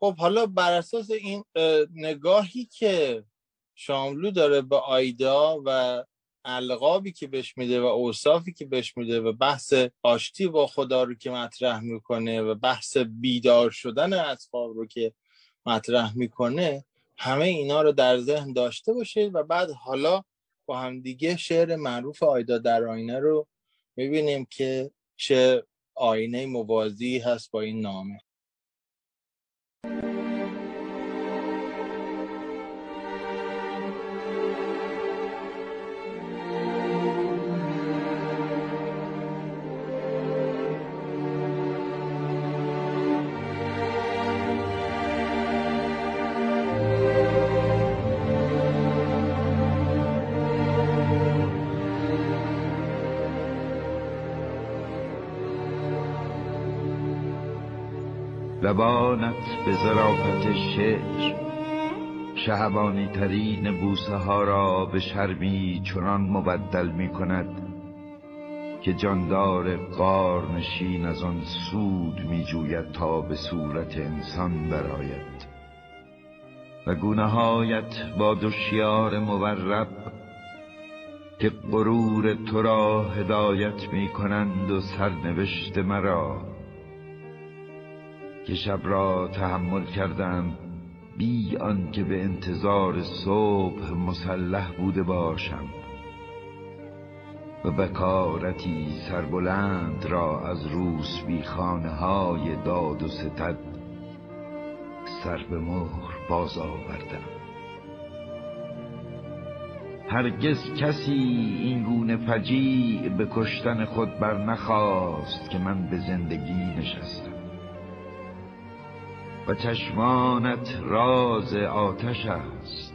خب حالا بر اساس این نگاهی که شاملو داره به آیدا و القابی که بهش میده و اوصافی که بهش میده و بحث آشتی با خدا رو که مطرح می‌کنه و بحث بیدار شدن اطفال رو که مطرح می‌کنه همه اینا رو در ذهن داشته باشید و بعد حالا با همدیگه شعر معروف آیدا در آینه رو می‌بینیم که چه آینه موازی هست با این نامه. لبانت به ظرافت شعر. شهبانی ترین بوسه ها را به شرمی چنان مبدل می کند که جاندار قارنشین از آن سود می جوید تا به صورت انسان براید و گونه هایت با دشیار مورب که غرور تو را هدایت می کنند و سرنوشت مرا. که شب را تحمل کردم بی آنکه به انتظار صبح مسلح بوده باشم. و بکارتی سربلند را از روس بی خانه های داد و ستد سر به مهر باز آوردم. هرگز کسی این گونه فجیع به کشتن خود بر نخواست که من به زندگی نشستم. و چشمانت راز آتش است.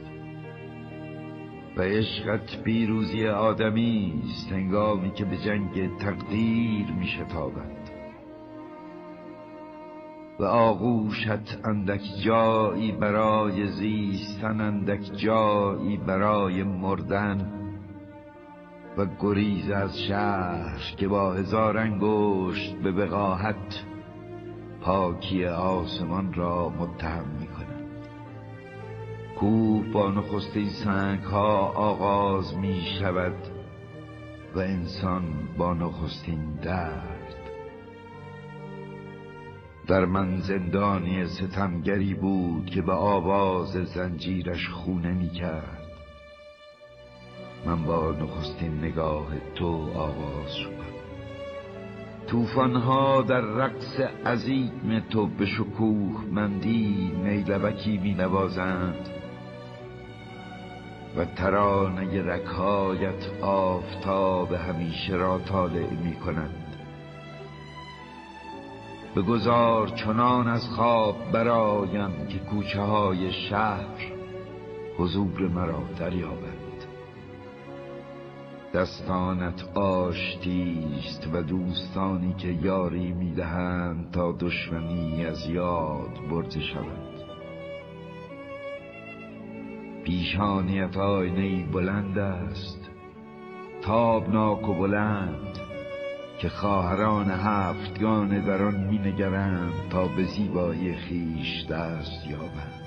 و عشقت پیروزی آدمی است هنگامی که به جنگ تقدیر می شتابد. و آغوشت اندک جایی برای زیستن اندک جایی برای مردن. و گریز از شهر که با هزار انگشت به بقاحت پاکی آسمان را متهم می کنند کوه با نخسته سنگ ها آغاز می شود و انسان با نخستین درد. در من زندانی ستمگری بود که به آواز زنجیرش خونه می کرد من با نخستین نگاه تو آغاز شدم. توفانها در رقص عظیم تو به شکوه مندی نیلبکی می نوازند و ترانه رکایت آفتاب همیشه را طالع می کند گذار چنان از خواب برایم که کوچه های شهر حضور مرا دریابد. دستانت آشتیست و دوستانی که یاری می‌دهند تا دشمنی از یاد برده شود. پیشانیت آینه بلند است تابناک و بلند که خواهران هفتگان در آن می نگرند تا به زیبایی خیش دست یابند.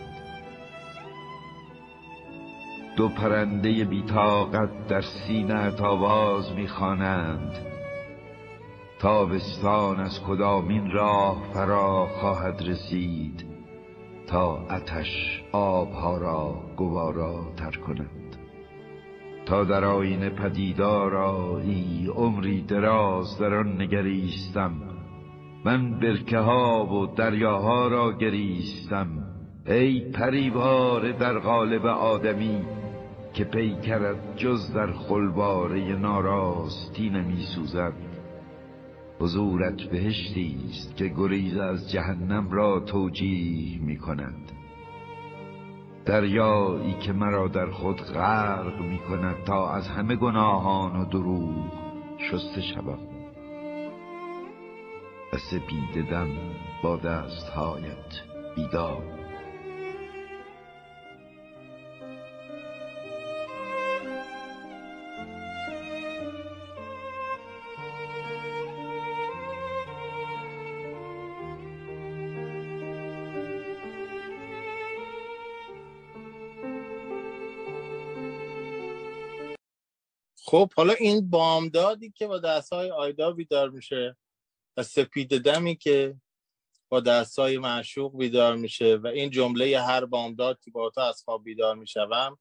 دو پرنده بیتاقت در سینه آواز می‌خوانند. تابستان از کدامین راه فرا خواهد رسید تا اتش آبها را گوارا تر کند. تا در آین پدیدار ای عمری دراز در آن نگریستم. من برکه ها و دریاها را گریستم. ای پریوار در قالب آدمی که پیکرت جز در خلواره ناراستی نمی سوزد. حضورت بهشتی است که گریز از جهنم را توجیه می کند. دریایی که مرا در خود غرق می کند تا از همه گناهان و دروغ شسته شوم. و سپیددم با دستهایت بیدار خب حالا این بامدادی که با دستهای آیدا بیدار میشه و سپید دمی که با دستهای معشوق بیدار میشه و این جمله هر بامداد که با تو از خواب بیدار می‌شوم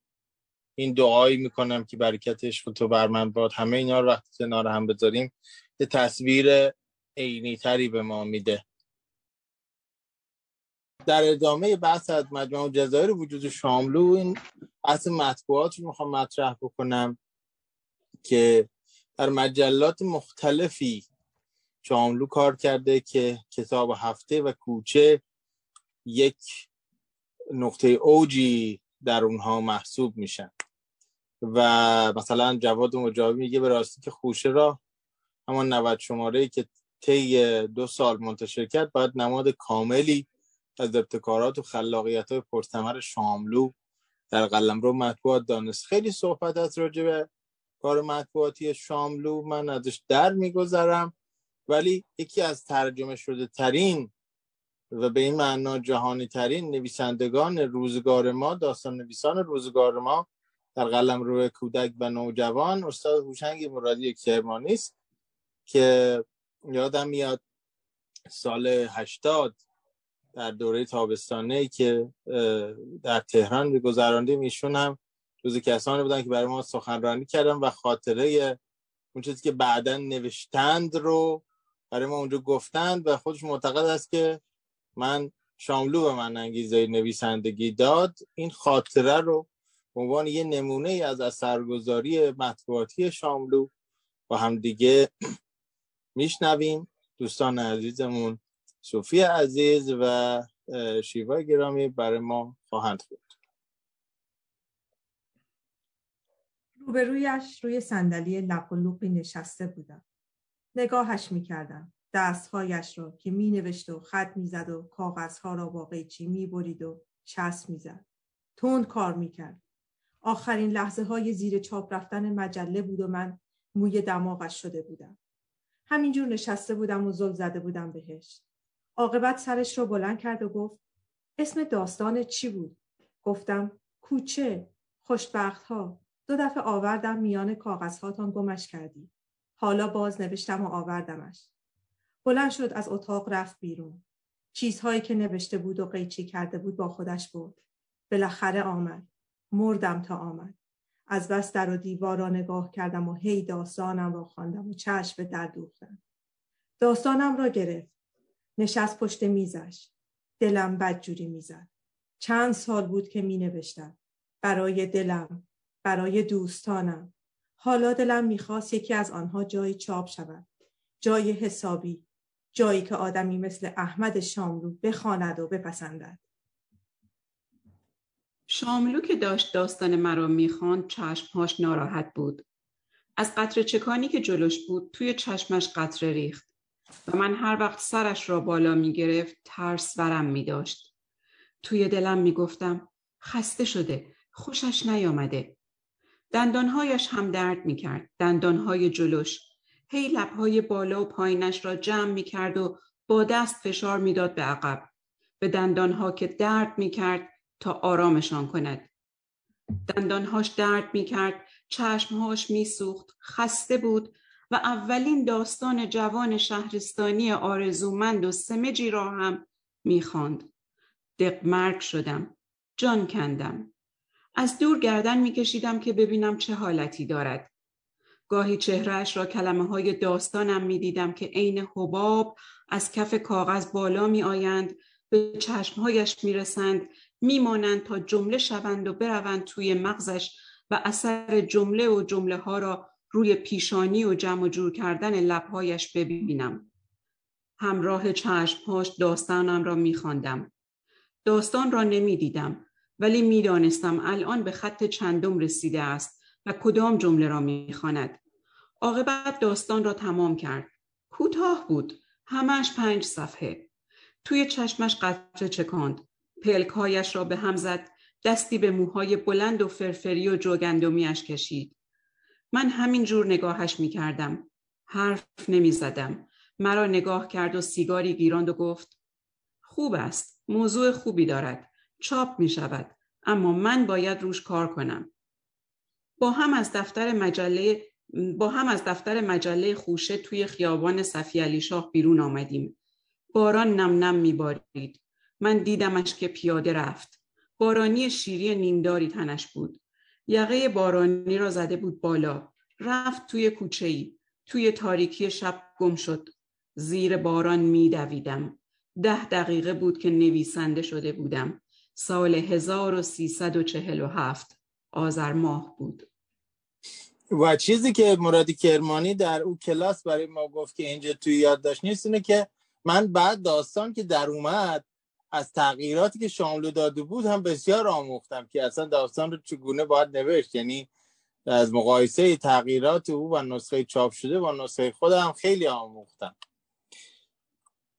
این دعایی می‌کنم که برکتش و تو بر من باد. همه اینا رو وقتی کنار هم بذاریم یه تصویر عینی تری به ما میده. در ادامه بحث از مجموع جزایر وجود شاملو این بحث مطبوعات رو می‌خوام مطرح بکنم. که در مجلات مختلفی شاملو کار کرده که کتاب هفته و کوچه یک نقطه اوجی در اونها محسوب میشن. و مثلا جواد مجاوی میگه به راستی که خوشه را همان 90 شماره که طی دو سال منتشر کرد باید نماد کاملی از ابتکارات و خلاقیت های پرثمر شاملو در قلمرو مطبوعات دانست. خیلی صحبت از راجع کار مطبوعاتی شاملو من ازش در میگذرم. ولی یکی از ترجمه شده ترین و به این معنا جهانی ترین نویسندگان روزگار ما داستان نویسان روزگار ما در قلم روی کودک و نوجوان استاد هوشنگ مرادی کرمانی است که یادم میاد سال هشتاد در دوره تابستانه که در تهران میگذراندیم ایشون هم جز کسانی بودن که برای ما سخنرانی کردن و خاطره اون چیزی که بعدا نوشتند رو برای ما اونجا گفتند و خودش معتقد است که من شاملو به من انگیزه نویسندگی داد. این خاطره رو به عنوان یه نمونه ای از اثرگذاری مطبوعاتی شاملو با هم دیگه میشنویم. دوستان عزیزمون صوفی عزیز و شیوا گرامی برای ما خواهند بود. روبرویش روی صندلی لوقی نشسته بودم. نگاهش می‌کردم. دستهایش را که می نوشت و خط می‌زد و کاغذها را با قیچی می برید و چسب می‌زد. تند کار می‌کرد. آخرین لحظه های زیر چاپ رفتن مجله بود و من موی دماغش شده بودم. همینجور نشسته بودم و زل زده بودم بهش. عاقبت سرش رو بلند کرد و گفت اسم داستان چی بود؟ گفتم کوچه خوشبخت ها دو دفعه آوردم میان کاغذهاتان گمش کردی. حالا باز نوشتم و آوردمش. بلند شد از اتاق رفت بیرون. چیزهایی که نوشته بود و قیچی کرده بود با خودش برد. بالاخره آمد. مردم تا آمد. از بس در و دیوار را نگاه کردم و هی داستانم را خواندم و چشم به در دوختم. داستانم را گرفت. نشست پشت میزش. دلم بدجوری می‌زد. چند سال بود که می نوشتم. برای دلم، برای دوستانم. حالا دلم می‌خواست یکی از آنها جایی چاپ شود. جای حسابی. جایی که آدمی مثل احمد شاملو بخواند و بپسندد. شاملو که داشت داستان مرا می‌خواند چشمهاش ناراحت بود. از قطره چکانی که جلوش بود توی چشمش قطره ریخت و من هر وقت سرش را بالا می‌گرفت ترس ورم میداشت. توی دلم می‌گفتم خسته شده خوشش نیامده دندانهایش هم درد می‌کرد. دندانهای جلوش. هی لبهای بالا و پایینش را جمع می‌کرد و با دست فشار می‌داد به عقب. به دندانها که درد می‌کرد تا آرامشان کند. دندانهاش درد می‌کرد. چشمهاش میسوخت. خسته بود و اولین داستان جوان شهرستانی آرزومند و سمجی را هم می‌خواند. دقمرگ شدم. جان کندم. از دور گردن میکشیدم که ببینم چه حالتی دارد گاهی چهرهش را کلمه های داستانم می‌دیدم که عین حباب از کف کاغذ بالا می آیند به چشمهایش می رسند می مانند تا جمله شوند و بروند توی مغزش و اثر جمله و جمله ها را روی پیشانی و جمع و جور کردن لبهایش ببینم. همراه چشمهاش داستانم را می خواندم. داستان را نمی دیدم ولی می دانستم الان به خط چندم رسیده است و کدام جمله را می خواند. عاقبت داستان را تمام کرد. کوتاه بود. همش پنج صفحه. توی چشمش قطره چکاند. پلکهایش را به هم زد. دستی به موهای بلند و فرفری و جوگندمیش کشید. من همین جور نگاهش می کردم. حرف نمی زدم. مرا نگاه کرد و سیگاری گیراند و گفت خوب است. موضوع خوبی دارد. چاپ می شود. اما من باید روش کار کنم. با هم از دفتر مجله با هم از دفتر مجله خوشه توی خیابان صفی علی شاه بیرون آمدیم. باران نم نم میبارید. من دیدمش که پیاده رفت. بارانی شیری نیمداری تنش بود. یقه بارانی را زده بود بالا. رفت توی کوچه ای. توی تاریکی شب گم شد. زیر باران میدویدم. ده دقیقه بود که نویسنده شده بودم. سال 1347 آذر ماه بود. و چیزی که مرادی کرمانی در او کلاس برای ما گفت که اینجا توی یادداشت نیست اینه که من بعد داستان که در اومد از تغییراتی که شاملو داده بود هم بسیار آموختم که اصلا داستان رو چگونه باید نوشت. یعنی از مقایسه تغییرات او و نسخه چاپ شده و نسخه خودم خیلی آموختم.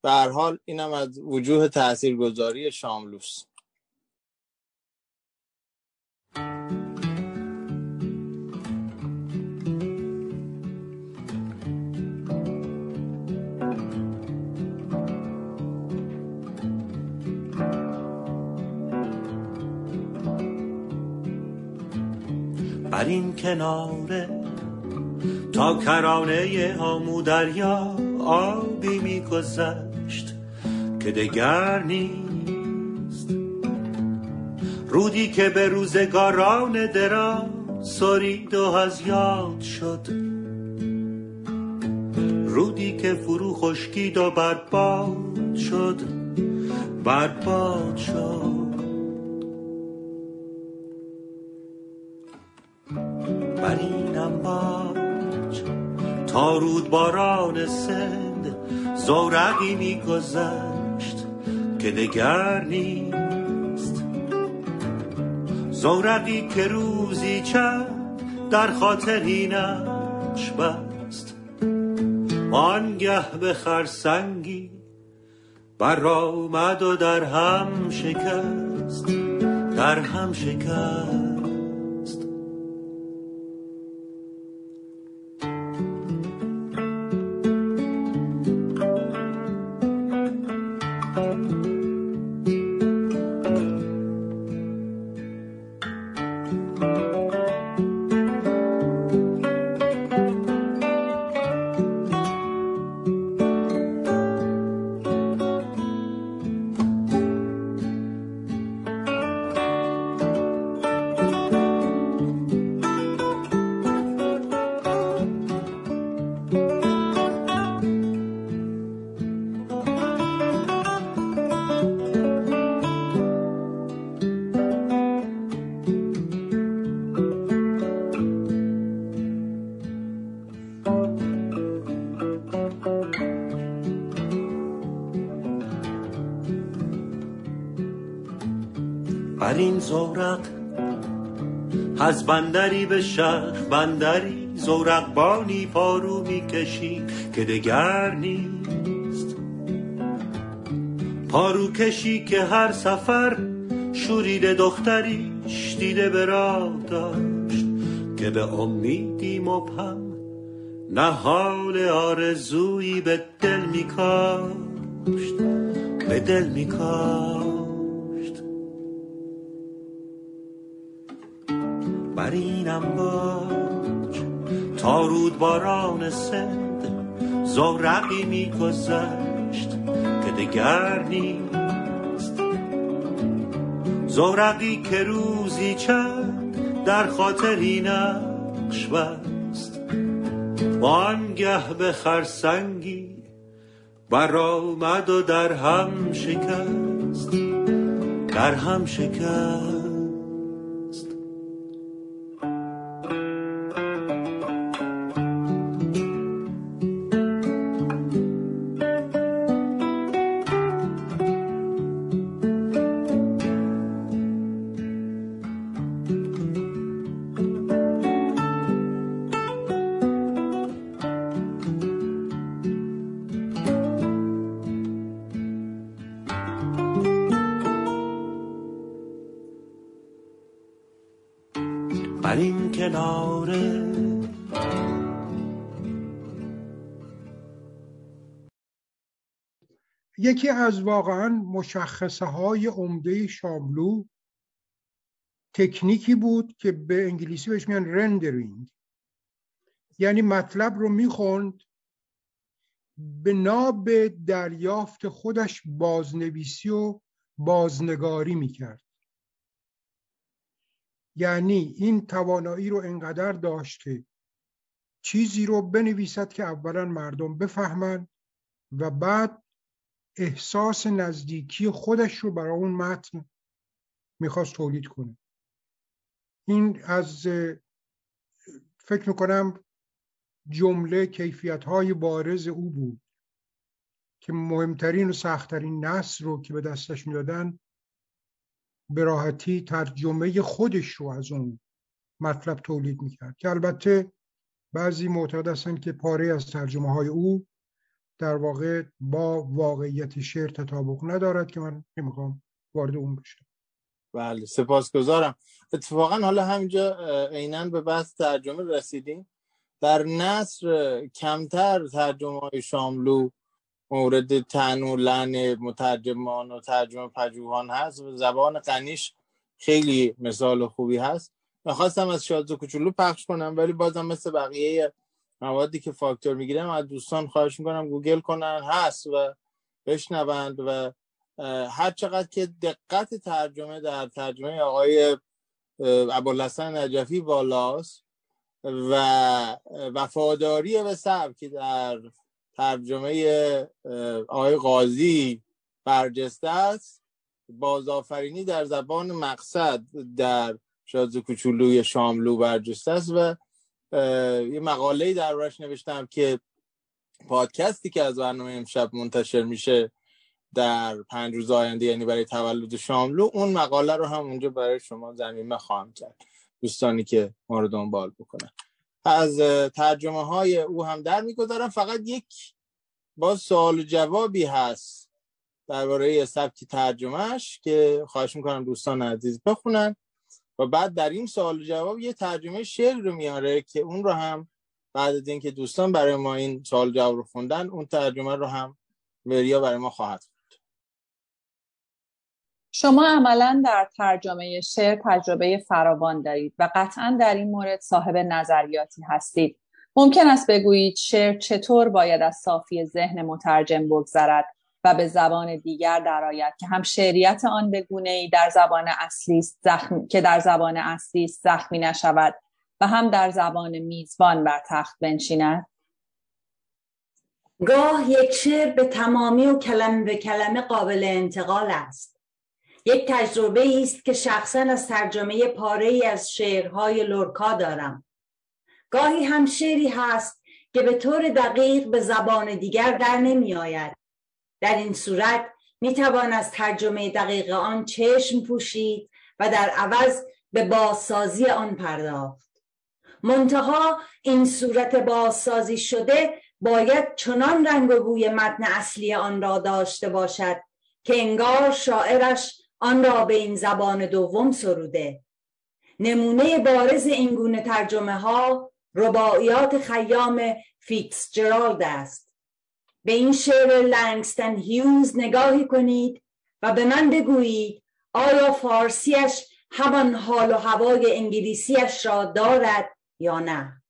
به هر حال اینم از وجوه تاثیرگذاری شاملوست. بر این کناره تا کرانه هامو دریا آبی میگذشت که دگر نیست. رودی که به روزگاران درا سرید و از یاد شد. رودی که فرو خشکید و برباد شد. برباد شد. بر این امواج تا رود باران سند زورقی میگذشت که دگر نیست. زورقی که روزی چند در خاطر اینش بست آنگه به خرسنگی بر آمد و در هم شکست در هم شکست. به شهر بندری زورقبانی پارو می‌کشی که دگر نیست. پارو کشی که هر سفر شورید دختری پیش دیده به راه داشت که به امیدی مبهم نهال آرزویی به دل میکاشت. به دل میکاشت. بر اینم باج تا رود باران سند زورقی میگذشت که دگر نیست. زورقی که روزی چند در خاطری نقش بست. وانگه به خرسنگی برآمد و در هم شکست. در هم شکست. یکی از واقعا مشخصه های عمده شاملو تکنیکی بود که به انگلیسی بهش میگن رندرینگ یعنی مطلب رو می‌خوند به دریافت خودش بازنویسی و بازنگاری می‌کرد. یعنی این توانایی رو انقدر داشت که چیزی رو بنویسد که اولا مردم بفهمند و بعد احساس نزدیکی خودش رو برای اون متن می‌خواست تولید کنه. این از فکر می‌کنم جمله کیفیت های بارز او بود که مهمترین و سختترین نصر رو که به دستش می‌دادن به راحتی ترجمه خودش رو از اون مطلب تولید می‌کرد. که البته بعضی معتقد هستن که پاره از ترجمه های او در واقع با واقعیت شعر تطابق ندارد که من نمی‌خوام وارد اون بشم. بله سپاسگزارم. اتفاقا حالا همینجا عینا به بحث ترجمه رسیدیم. در نصر کمتر ترجمه های شاملو مورد تن و لعن مترجمان و ترجمه پژوهان هست. و زبان غنیش خیلی مثال خوبی هست. می‌خواستم از شازو کوچولو پخش کنم ولی بازم مثل بقیه موادی که فاکتور می‌گیرم از دوستان خواهش می‌کنم گوگل کنن هست و بشنوند و هر چقدر که دقت ترجمه در ترجمه آقای ابوالحسن نجفی بالاست و وفاداری به که در ترجمه آقای قاضی برجسته است بازآفرینی در زبان مقصد در شاز کوچولوی شاملو برجسته است و یه مقاله روش نوشتم که پادکستی که از برنامه امشب منتشر میشه در پنج روز آینده یعنی برای تولد شاملو اون مقاله رو هم اونجا برای شما زمینه خواهم کرد. دوستانی که ما رو دنبال بکنن. از ترجمه های او هم در می‌گذارم. فقط یک با سوال و جوابی هست درباره سبک ترجمهش که خواهش می‌کنم دوستان عزیز بخونن. و بعد در این سوال جواب یه ترجمه شعر رو میاره که اون رو هم بعد از اینکه دوستان برای ما این سوال جواب رو خوندن اون ترجمه رو هم وریا برای ما خواهد شما عملا در ترجمه شعر تجربه فراوان دارید و قطعا در این مورد صاحب نظریاتی هستید. ممکن است بگویید شعر چطور باید از صافی ذهن مترجم بگذرد و به زبان دیگر درآید که هم شعریت آن به ای در زبان اصلی زخم... که در زبان اصلی زخمی نشود و هم در زبان میزبان بر تخت بنشیند. گاه یک شعر به تمامی و کلمه به کلمه قابل انتقال است. یک تجربه است که شخصا از ترجمه پاره ای از شعرهای لورکا دارم. گاهی هم شعری هست که به طور دقیق به زبان دیگر در نمی آید در این صورت می توان از ترجمه دقیق آن چشم پوشید و در عوض به بازسازی آن پرداخت. منتها این صورت بازسازی شده باید چنان رنگ و بوی متن اصلی آن را داشته باشد که انگار شاعرش آن را به این زبان دوم سروده. نمونه بارز این گونه ترجمه ها رباعیات خیام فیتس جرالد است. به این شعر لنگستن هیوز نگاهی کنید و به من بگویید آیا فارسیش همان حال و هوای انگلیسیش را دارد یا نه؟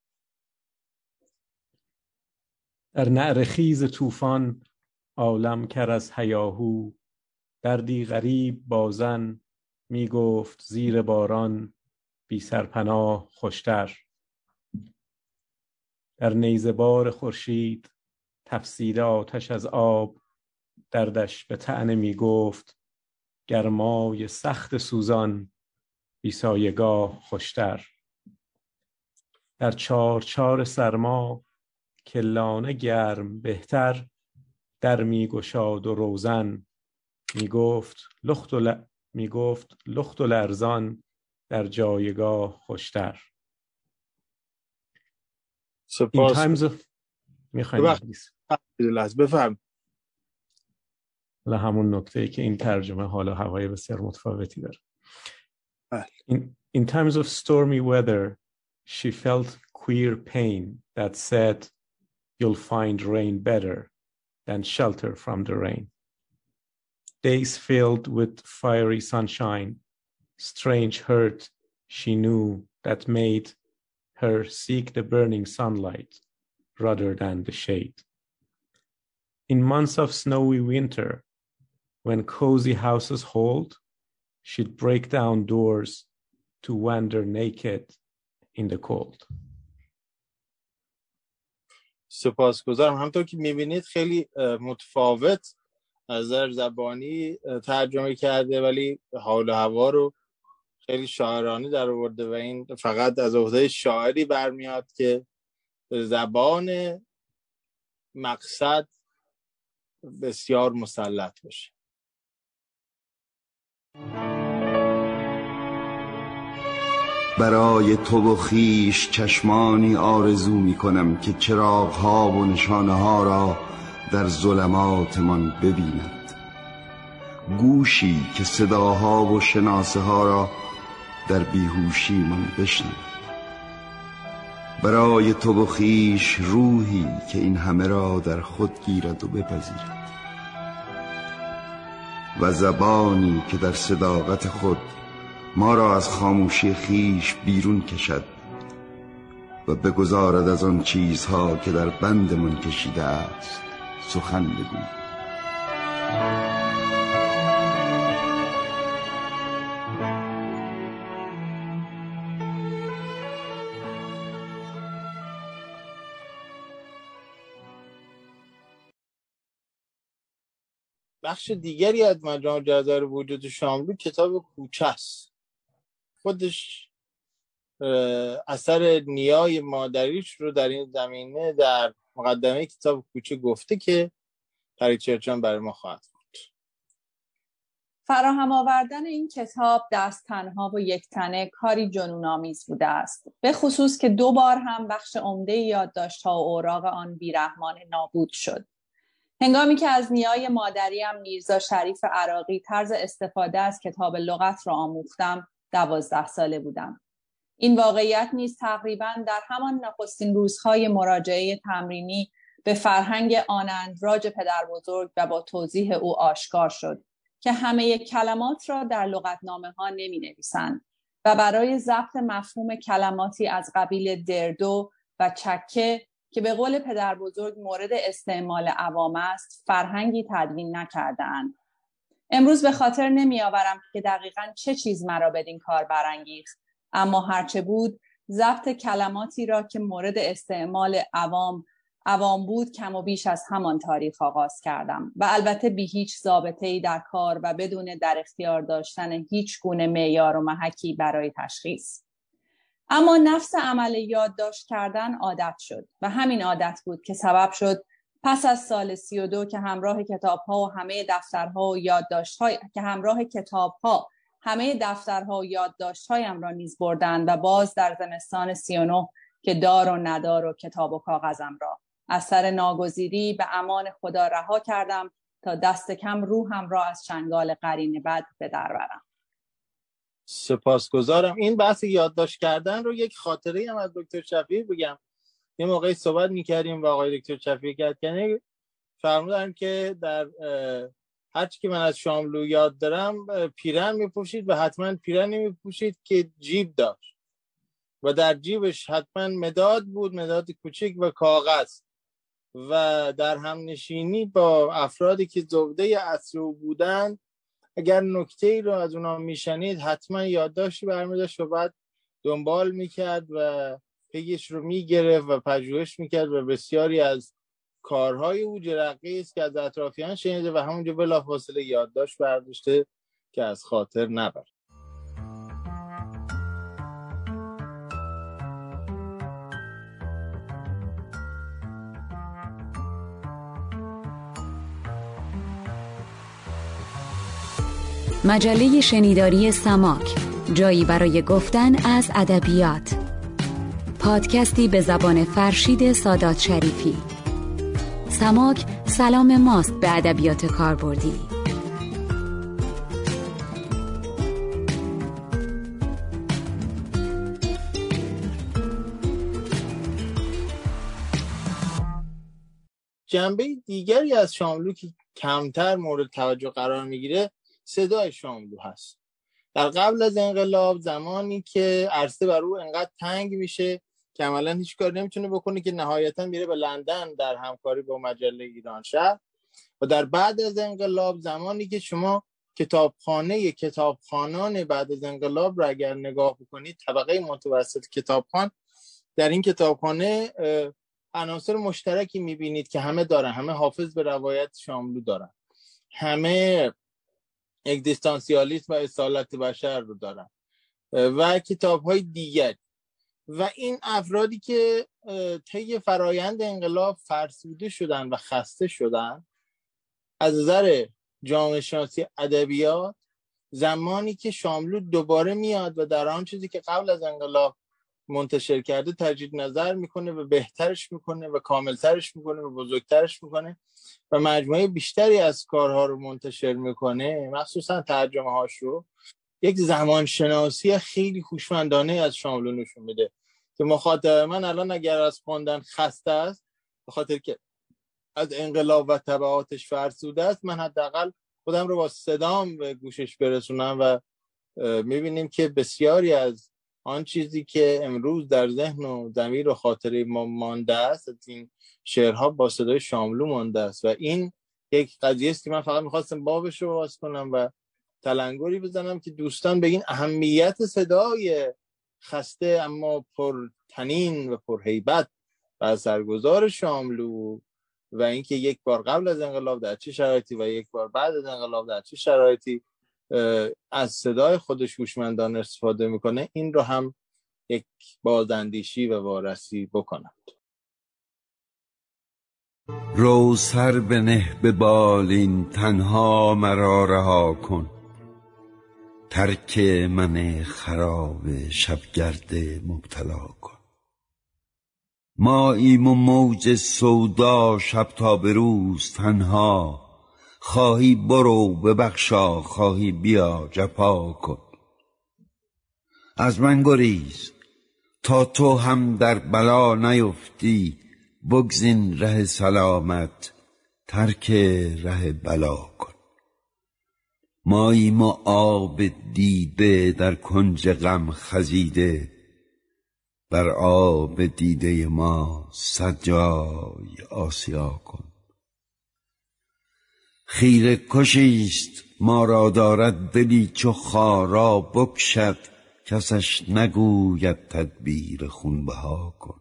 در نعر خیز طوفان عالم کر از هیاهو دردی غریب بازن می گفت زیر باران بی سرپناه خوشتر. در نیزه بار خورشید تفسیر آتش از آب دردش به تعنه می گفت گرمای سخت سوزان بی سایگاه خوشتر. در چار چار سرما کلانه گرم بهتر در می گشاد و روزن می گفت لخت و, ل... می گفت لخت و لرزان در جایگاه خوشتر. سپاس. بفهم همون نکته ای که این ترجمه حالا هوای بسیار متفاوتی داره in, in times of stormy weather she felt queer pain that said you'll find rain better than shelter from the rain days filled with fiery sunshine strange hurt she knew that made her seek the burning sunlight rather than the shade. In months of snowy winter, when cozy houses hold, she'd break down doors to wander naked in the cold. سپاسگزارم همطور که می‌بینید خیلی متفاوت از زبانی ترجمه کرده ولی حال و هوا رو خیلی شاعرانه در آورده و این فقط از عهده شاعری برمیاد که زبان مقصد بسیار مسلط باشه. برای تو و خیش چشمانی آرزو می کنم که چراغ ها و نشانه ها را در ظلماتمان ببیند. گوشی که صداها و شناسه ها را در بیهوشی من بشنم برای تو و خیش روحی که این همه را در خود گیرد و بپذیرد. و زبانی که در صداقت خود ما را از خاموشی خیش بیرون کشد و بگذارد از آن چیزها که در بندمان کشیده است سخن بگوید. بخش دیگری از مجموع جزایر وجود شاملو کتاب کوچه است خودش اثر نیای مادریش رو در این زمینه در مقدمه کتاب کوچه گفته که پریچرچان برای ما خواهد بود. فراهم آوردن این کتاب دست تنها و یک تنه کاری جنون آمیز بوده است. به خصوص که دو بار هم بخش عمده یادداشت ها و اوراق آن بیرحمان نابود شد. هنگامی که از نیای مادریم میرزا شریف عراقی طرز استفاده از کتاب لغت را آموختم دوازده ساله بودم. این واقعیت نیز تقریبا در همان نخستین روزهای مراجعه تمرینی به فرهنگ آنندراج پدر بزرگ و با توضیح او آشکار شد که همه کلمات را در لغتنامه ها نمی نویسند و برای ضبط مفهوم کلماتی از قبیل دردو و چکه که به قول پدر بزرگ مورد استعمال عوام است فرهنگی تدوین نکردند امروز به خاطر نمی آورم که دقیقا چه چیز مرا بدین کار برانگیخت. اما هرچه بود ضبط کلماتی را که مورد استعمال عوام عوام بود کم و بیش از همان تاریخ آغاز کردم. و البته بی هیچ ضابطه در کار و بدون در اختیار داشتن هیچ گونه معیار و محکی برای تشخیص. اما نفس عمل یادداشت کردن عادت شد و همین عادت بود که سبب شد پس از سال سی و دو که همراه کتاب ها و همه دفترها و یادداشت که همراه کتاب ها همه دفترها و یادداشت هایم را نیز بردن و باز در زمستان 39 که دار و ندار و کتاب و کاغذم را. از سر ناگزیری به امان خدا رها کردم تا دست کم روحم را از چنگال قرین بد به در برم سپاسگزارم. این بحث یادداشت کردن رو یک خاطره هم از دکتر شفیق بگم. یه موقعی صحبت می‌کردیم با آقای دکتر شفیق یعنی فرمودن که در هرچی که من از شاملو یاد دارم پیرن میپوشید و حتما پیرن میپوشید که جیب داشت. و در جیبش حتما مداد بود مداد کوچک و کاغذ. و در هم نشینی با افرادی که زوده اصرو بودن اگر نکته ای رو از اونا میشنید حتما یادداشتی برمیداشت و بعد دنبال می‌کرد و پیش رو می‌گرفت و پژوهش می‌کرد و بسیاری از کارهای او جرقی است که از اطرافیان شنیده و همونجا بلافاصله یادداشت برداشته که از خاطر نبر مجله شنیداری سماک جایی برای گفتن از ادبیات. پادکستی به زبان فرشید سادات شریفی. سماک سلام ماست به ادبیات کاربردی. جنبه دیگری از شاملو که کمتر مورد توجه قرار می‌گیره صدای شاملو هست. در قبل از انقلاب زمانی که عرصه بر او انقدر تنگ میشه که عملا هیچ کار نمی‌تونه بکنه که نهایتا میره به لندن در همکاری با مجله ایران شهر. و در بعد از انقلاب زمانی که شما کتابخانه کتابخانان بعد از انقلاب را اگر نگاه بکنید طبقه متوسط کتابخان در این کتابخانه عناصر مشترکی می‌بینید که همه دارن همه حافظ به روایت شاملو دارن. همه اگزیستانسیالیسم و اصالت بشر رو دارن. و کتاب های دیگر و این افرادی که طی فرایند انقلاب فرسوده شدن و خسته شدن از نظر جامعه شناسی ادبیات زمانی که شاملو دوباره میاد و در آن چیزی که قبل از انقلاب منتشر کرده تجدید نظر می‌کنه و بهترش می‌کنه و کاملترش می‌کنه و بزرگترش می‌کنه و مجموعه بیشتری از کارها رو منتشر می‌کنه مخصوصا ترجمه هاش رو. یک زمان شناسی خیلی خوشمندانه از شاملو نشون میده که مخاطب من الان اگر از خوندن خسته است به خاطر که از انقلاب و تبعاتش فرسوده است من حداقل خودم رو با صدام به گوشش برسونم و می‌بینیم که بسیاری از آن چیزی که امروز در ذهن و ضمیر و خاطره ما مانده است از این شعرها با صدای شاملو مانده است. و این یک قضیه است که من فقط می‌خواستم بابش رو باز کنم و تلنگری بزنم که دوستان به این اهمیت صدای خسته اما پر تنین و پر حیبت و سرگزار شاملو و اینکه یک بار قبل از انقلاب در چه شرایطی و یک بار بعد از انقلاب در چه شرایطی از صدای خودش هوشمندانه استفاده می‌کنه این رو هم یک بازاندیشی و وارسی بکنند. رو سر نه به بالین تنها مرا رها کن. ترک من خراب شبگرد مبتلا کن. ایم و موج سودا شب تا به روز تنها. خواهی برو ببخشا خواهی بیا جپا کن. از من گریز تا تو هم در بلا نیفتی بگزین ره سلامت ترک ره بلا کن. ماییم و آب دیده در کنج غم خزیده بر آب دیده ما سجای آسیا کن. خیره کشیست ما را دارد دلی چو خارا بکشد کسش نگوید تدبیر خونبها کن.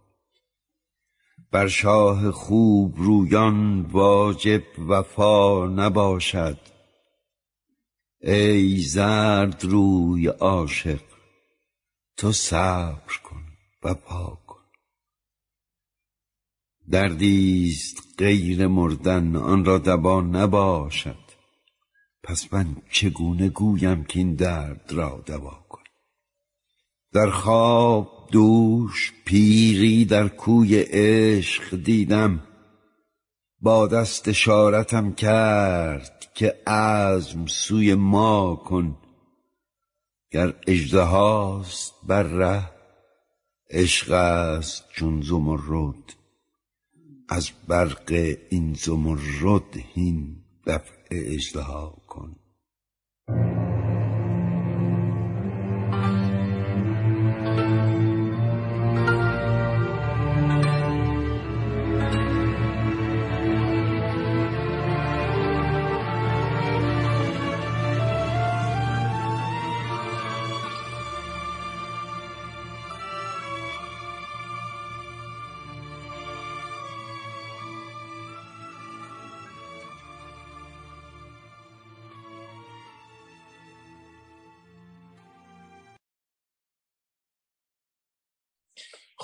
بر شاه خوب رویان واجب وفا نباشد. ای زرد روی عاشق تو صبر کن و پا کن دردیست غیر مردن آن را دبا نباشد. پس من چگونه گویم که این درد را دوا کن در خواب دوش پیری در کوی عشق دیدم. با دست اشارتم کرد که عزم سوی ما کن. گر اژدهاست بر ره عشق است چون زمرد. از برق این زمرد هین دفع اژدها کن.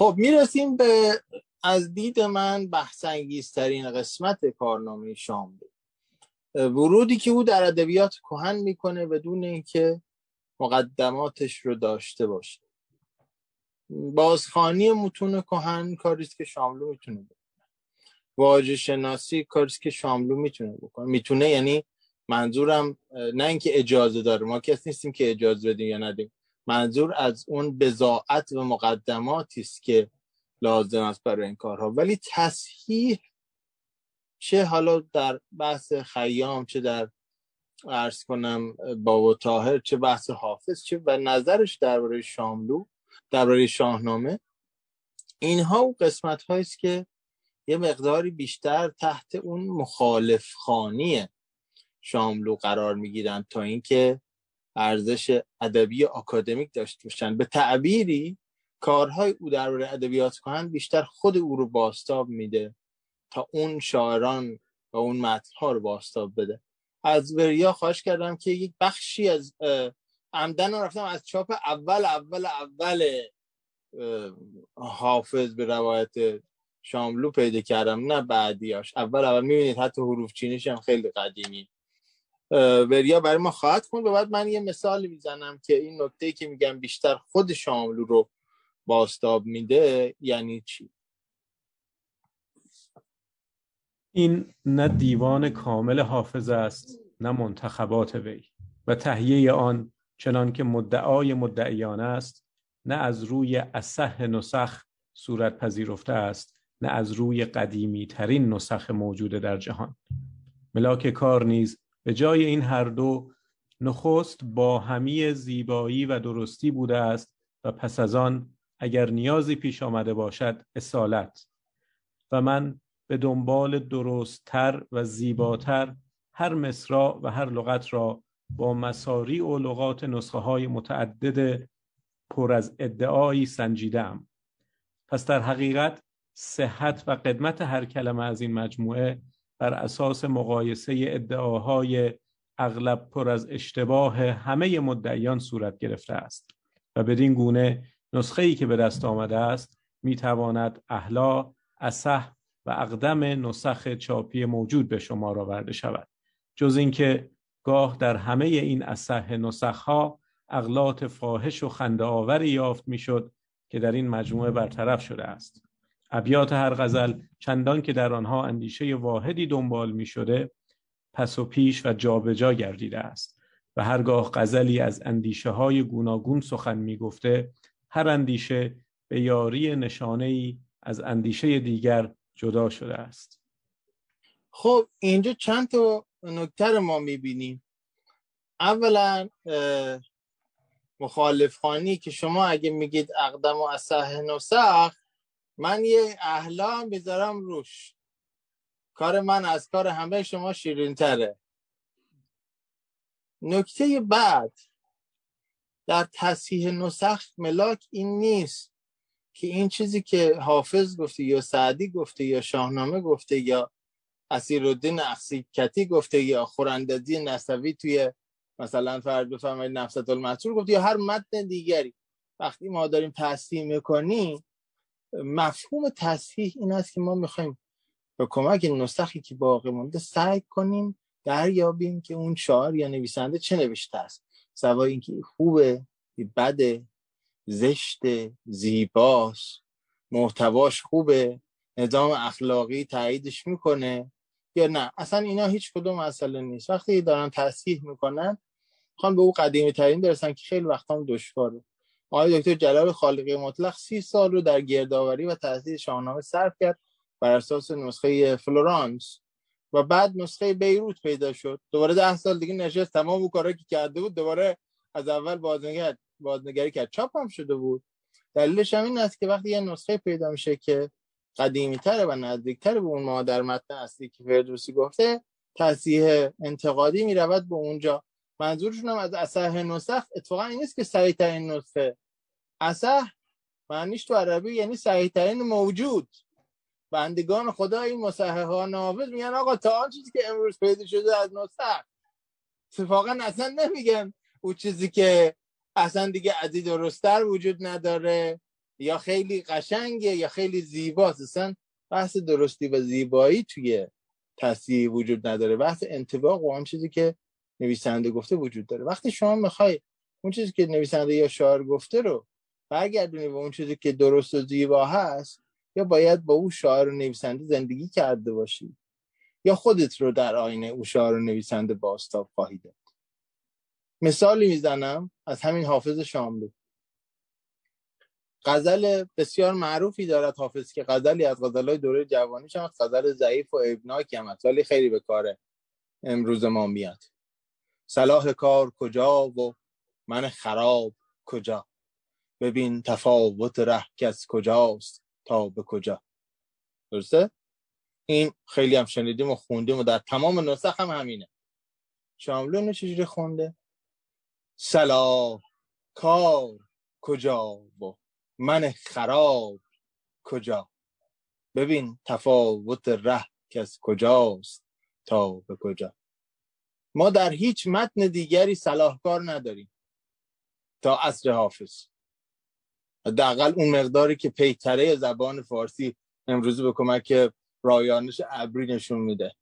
خب می‌رسیم به از دید من بحث انگیزترین قسمت کارنامه شام. ورودی که او در ادبیات کهن می‌کنه بدون اینکه مقدماتش رو داشته باشه. بازخانی متون کهن کاریست که شاملو می‌تونه بکنه. واژه شناسی کاریست که شاملو می‌تونه بکنه. می‌تونه یعنی منظورم نه اینکه اجازه داره. ما کس نیستیم که اجازه بدیم یا ندیم. منظور از اون بزاعت و مقدماتی است که لازم است برای این کارها. ولی تصحیح چه حالا در بحث خیام چه در ارز کنم بابا تاهر چه بحث حافظ چه و نظرش درباره شاملو درباره شاهنامه اینها و قسمت است که یه مقداری بیشتر تحت اون مخالف خانی شاملو قرار می‌گیرن تا اینکه ارزش ادبی آکادمیک داشته باشن به تعبیری کارهای او درباره ادبیات کهن بیشتر خود او رو باستاب میده تا اون شاعران و اون متنها رو باستاب بده. از وریا خواهش کردم که یک بخشی از عمدن رفتم از چاپ اول اول اول حافظ به روایت شاملو پیدا کردم نه بعدیاش. اول اول می‌بینید حتی حروف چینیش هم خیلی قدیمی. وریا برای ما خواهد خوند. و بعد من یه مثال می‌زنم که این نکته که میگم بیشتر خود شاملو رو باستاب میده یعنی چی؟ این نه دیوان کامل حافظ است نه منتخبات وی. و تهیه آن چنان که مدعای مدعیان است نه از روی اصح نسخ صورت پذیرفته است نه از روی قدیمی ترین نسخ موجود در جهان. ملاک کار نیز به جای این هر دو نخست با همی زیبایی و درستی بوده است و پس از آن اگر نیازی پیش آمده باشد اصالت. و من به دنبال درستتر و زیباتر هر مصرا و هر لغت را با مساری و لغات نسخه های متعدد پر از ادعایی سنجیدم پس در حقیقت صحت و قدمت هر کلمه از این مجموعه بر اساس مقایسه ادعاهای اغلب پر از اشتباه همه مدعیان صورت گرفته است و بدین گونه نسخه ای که به دست آمده است می تواند احلا اصح و اقدم نسخ چاپی موجود به شما آورده شود. جز اینکه گاه در همه این اصح نسخ ها اغلاط فاحش و خنده آوری یافت می‌شد که در این مجموعه برطرف شده است. ابیات هر غزل چندان که در آنها اندیشه واحدی دنبال می شده پس و پیش و جابجا جا گردیده است و هرگاه غزلی از اندیشه های گوناگون سخن می گفته هر اندیشه به یاری نشانه ای از اندیشه دیگر جدا شده است. خب اینجا چند تا نکته ما می‌بینیم. اولا مخالف خانی که شما اگه میگید اقدم و اصح نسخ من یه احلام می‌ذارم روش. کار من از کار همه شما شیرین تره نکته بعد در تصحیح نسخ ملاک این نیست که این چیزی که حافظ گفته یا سعدی گفته یا شاهنامه گفته یا اسیرالدین اخسیکتی گفته یا خوراندازی نصوی توی مثلا فرض بفرمایید نفست المسرور گفته یا هر متن دیگری. وقتی ما داریم تصحیح می‌کنیم مفهوم تصحیح این است که ما می‌خوایم به کمک نسخی که باقی مونده سعی کنیم دریابیم که اون شاعر یا نویسنده چه نوشته است. سوای اینکه خوبه بده زشت زیباست محتواش خوبه نظام اخلاقی تاییدش می‌کنه یا نه؟ اصلا اینا هیچ کدوم مسئله نیست. وقتی دارن تصحیح می‌کنن خوان به او قدیمی ترین برسن که خیلی وقتا دشواره. آقای دکتر جلال خالقی مطلق سی سال رو در گردآوری و تحصیل شاهنامه صرف کرد بر اساس نسخه فلورانس و بعد نسخه بیروت پیدا شد. دوباره ده سال دیگه نشست. تمام اون کارا که کرده بود دوباره از اول بازنگر بازنگری کرد. چاپ هم شده بود. دلیلش هم این است که وقتی یه نسخه پیدا میشه که قدیمی تره و نزدیکتر به اون مادر متن اصلی که فردوسی گفته تصحیح انتقادی می‌رود به اونجا. منظورشون هم از اصح نسخ اتفاقا این نیست که صحیح ترین نسخه. اصح معنیش تو عربی یعنی صحیح ترین موجود. بندگان خدا این مصحح ها نافذ میگن آقا تا آن چیزی که امروز پیدا شده از نسخ اتفاقا اصلا نمیگن او چیزی که اصلا دیگه از درستتر وجود نداره یا خیلی قشنگه یا خیلی زیباست. اصلا بحث درستی و زیبایی توی تصیح وجود نداره. بحث انتباق و آن چیزی که نویسنده گفته وجود داره. وقتی شما می‌خوای اون چیزی که نویسنده یا شاعر گفته رو برگردونی به اون چیزی که درست و زیبا هست یا باید با او شاعر و نویسنده زندگی کرده باشی یا خودت رو در آینه او شاعر و نویسنده باستاب خواهی داد. مثالی می‌زنم از همین حافظ شاملو. غزل بسیار معروفی دارد حافظ که غزلی از غزلهای دوره جوانیش هم غزل ضعیف و ابناکی هم ولی خیلی به کار امروز ما میاد. صلاح کار کجا و من خراب کجا؟ ببین تفاوت ره کس کجاست تا به کجا. درسته؟ این خیلی هم شنیدیم و خوندیم و در تمام نسخ هم همینه. شاملو اینو چجوری خونده؟ صلاح کار کجا و من خراب کجا؟ ببین تفاوت ره که از کجاست تا به کجا. ما در هیچ متن دیگری صلاحکار نداریم تا عصر حافظ. حداقل اون مقداری که پیتره زبان فارسی امروزی به کمک رایانش ابری نشون میده.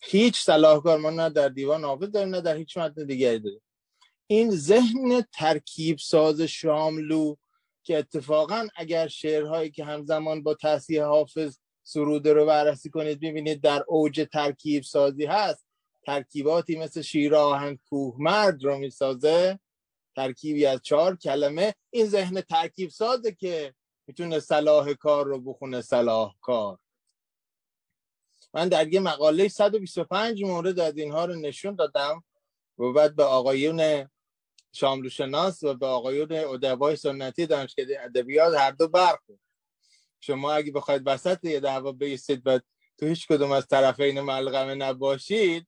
هیچ صلاحکار ما نه در دیوان حافظ داریم نه در هیچ متن دیگری داریم. این ذهن ترکیب ساز شاملو که اتفاقا اگر شعرهایی که همزمان با تصحیح حافظ سروده رو بررسی کنید می‌بینید در اوج ترکیب سازی هست. ترکیباتی مثل شیر آهن کوه مرد رو می‌سازه. ترکیبی از چهار کلمه. این ذهن ترکیب سازه که می‌تونه صلاح کار رو بخونه صلاح کار. من در یه مقاله 125 مورد از اینها رو نشون دادم و بعد به آقایون شاملو شناس و به آقایون ادبای سنتی دانشکده ادبیات هر دو برخورد. شما اگه بخواید وسط یه دعوا بیستید و تو هیچ کدوم از طرفین ملغمه نباشید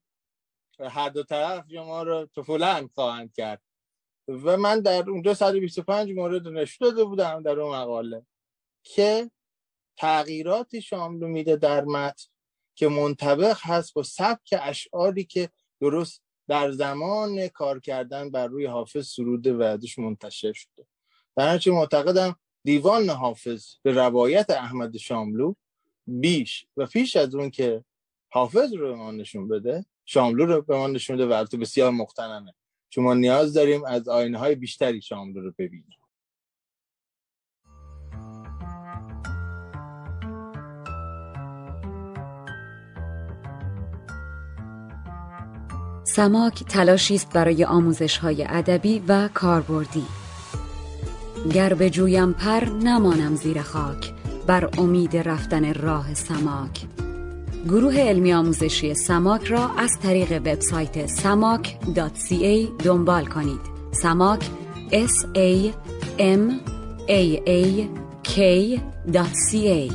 هر دو طرف شما رو طفولند خواهند کرد. و من در اونجا 125 مورد نشون داده بودم در اون مقاله که تغییراتی شاملو میده در متن که منطبق هست با سبک اشعاری که درست در زمان کار کردن بر روی حافظ سرود وعدش منتشر شده. در معتقدم دیوان حافظ به روایت احمد شاملو بیش و پیش از اون که حافظ رو ما نشون بده شاملو رو به ما نشون بده و بسیار مختنمه چون ما نیاز داریم از آینه های بیشتری شاملو رو ببینیم. سماک تلاشی است برای آموزش های ادبی و کاربردی. گر به جویم پر نمانم زیر خاک. بر امید رفتن راه سماک. گروه علمی آموزشی سماک را از طریق وبسایت samak.ca دنبال کنید. سماک s a m a a k.ca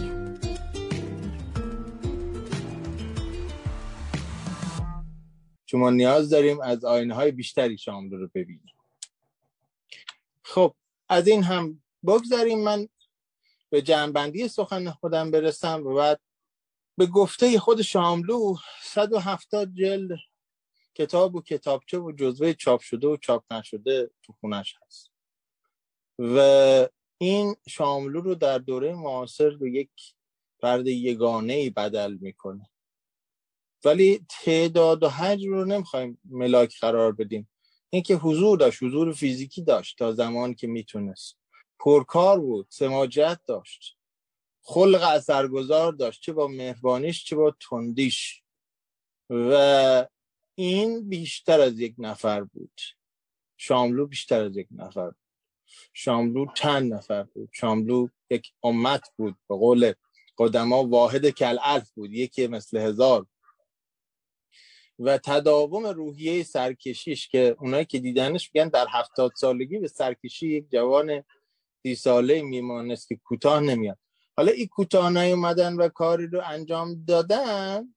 شما نیاز داریم از آینه های بیشتری شاملو رو ببینیم. خب از این هم بگذاریم من به جنبندی سخن خودم برسم و بعد به گفته خود شاملو 170 جلد کتاب و کتابچه و جزوه چاپ شده و چاپ نشده تو خونش هست. و این شاملو رو در دوره معاصر به یک فرد یگانه بدل می‌کنه. ولی تعداد و حجم رو نمی‌خوایم ملاک قرار بدیم. اینکه حضور داشت حضور فیزیکی داشت تا زمان که می‌تونست. پرکار بود سماجت داشت. خلق اثرگذار داشت چه با مهربانیش چه با تندیش. و این بیشتر از یک نفر بود. شاملو بیشتر از یک نفر بود. شاملو چند نفر بود؟ شاملو یک امت بود. به قول قدما واحد کل الف بود یکی مثل هزار. و تداوم روحیه سرکشیش که اونایی که دیدنش میگن در هفتاد سالگی به سرکشی یک جوان سی ساله میمانست که کوتاه نمیاد. حالا این کوتاه نیومدن و کاری رو انجام دادن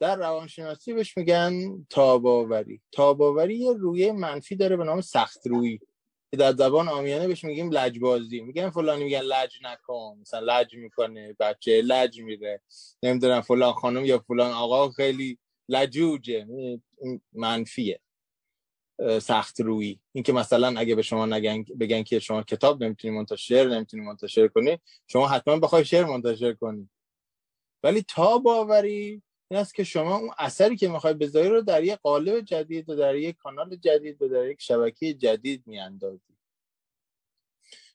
در روانشناسی بهش میگن تاباوری. تاباوری یه رویه منفی داره به نام سخت روی که در زبان آمیانه بهش میگیم لجبازی. میگن فلانی میگن لج نکن مثلا لج می‌کنه بچه لج میره. نمی‌دونم فلان خانم یا فلان آقا خیلی لجوجه. منفیه. سخت روی اینکه مثلا اگه به شما نگن بگن که شما کتاب نمی‌تونی منتشر نمی‌تونی منتشر کنی شما حتما بخوای شعر منتشر کنی. ولی تا باوری این است که شما اون اثری که می‌خوای بذاری رو در یک قالب جدید و در یک کانال جدید و در یک شبکه جدید میاندازی.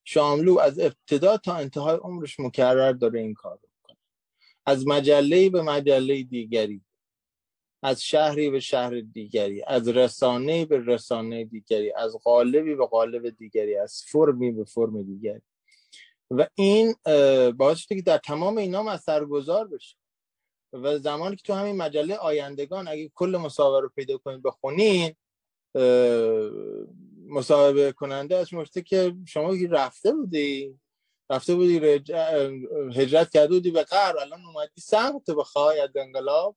شاملو از ابتدا تا انتهای عمرش مکرر داره این کار رو کنه از مجله به مجله دیگری. از شهری به شهر دیگری از رسانه به رسانه دیگری از قالبی به قالب دیگری از فرمی به فرم دیگری. و این باعث شده که در تمام اینا اثرگذار بشه. و زمانی که تو همین مجله آیندگان اگه کل مصاحبه رو پیدا کنید بخونین مصاحبه کننده از مرسته که شما رفته بودی رفته بودی هجرت کرده بودی به قهر الان اومدی سمت بخوای از انقلاب.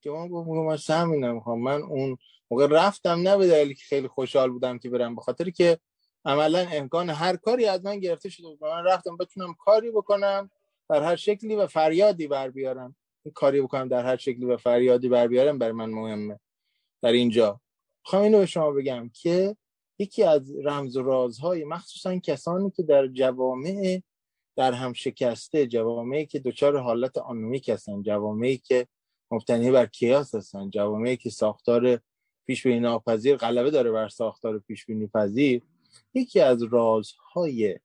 که من گفتم من سهمی نمی‌خوام من اون موقع رفتم نه به دلیلی که خیلی خوشحال بودم که برم به خاطر که عملا امکان هر کاری از من گرفته شده بود. من رفتم بتونم کاری بکنم در هر شکلی و فریادی بر بیارم. کاری بکنم در هر شکلی و فریادی بر بیارم برای من مهمه. در اینجا. می‌خوام اینو به شما بگم که یکی از رمز و رازهای مخصوصا کسانی که در جوامع در هم شکسته جوامعی که دچار حالت آنومیک هستن جوامعی که مبتنی بر کیاس هستن. جوامعی که ساختار پیش بینی ناپذیر غلبه داره بر ساختار پیش بینی پذیر یکی از رازهای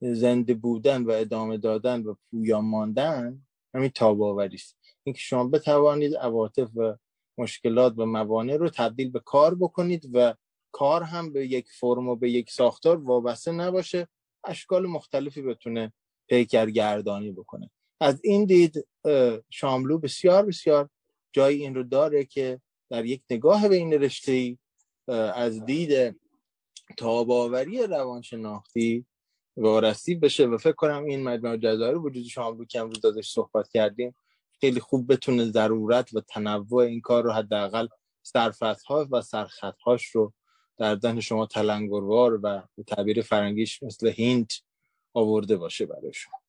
زنده بودن و ادامه دادن و پویا ماندن همین تاباوری است. اینکه شما بتوانید عواطف و مشکلات و موانع رو تبدیل به کار بکنید و کار هم به یک فرم و به یک ساختار وابسته نباشه اشکال مختلفی بتونه پیکرگردانی بکنه. از این دید شاملو بسیار بسیار جای این رو داره که در یک نگاه به این رشته از دید تاباوری روانشناختی وارسی بشه و فکر کنم این مجموع جزایر وجود شاملو که امروز ازش صحبت کردیم خیلی خوب بتونه ضرورت و تنوع این کار رو حداقل ها و سرخطهاش رو در ذهن شما تلنگروار و به تعبیر فرنگیش مثل هینت آورده باشه برای شما.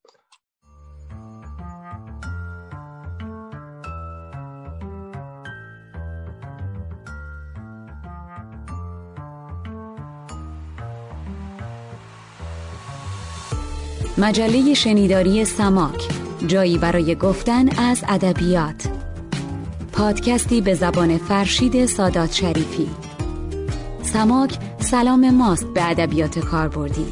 مجله شنیداری سماک جایی برای گفتن از ادبیات. پادکستی به زبان فرشید سادات شریفی. سماک سلام ماست به ادبیات کاربردی.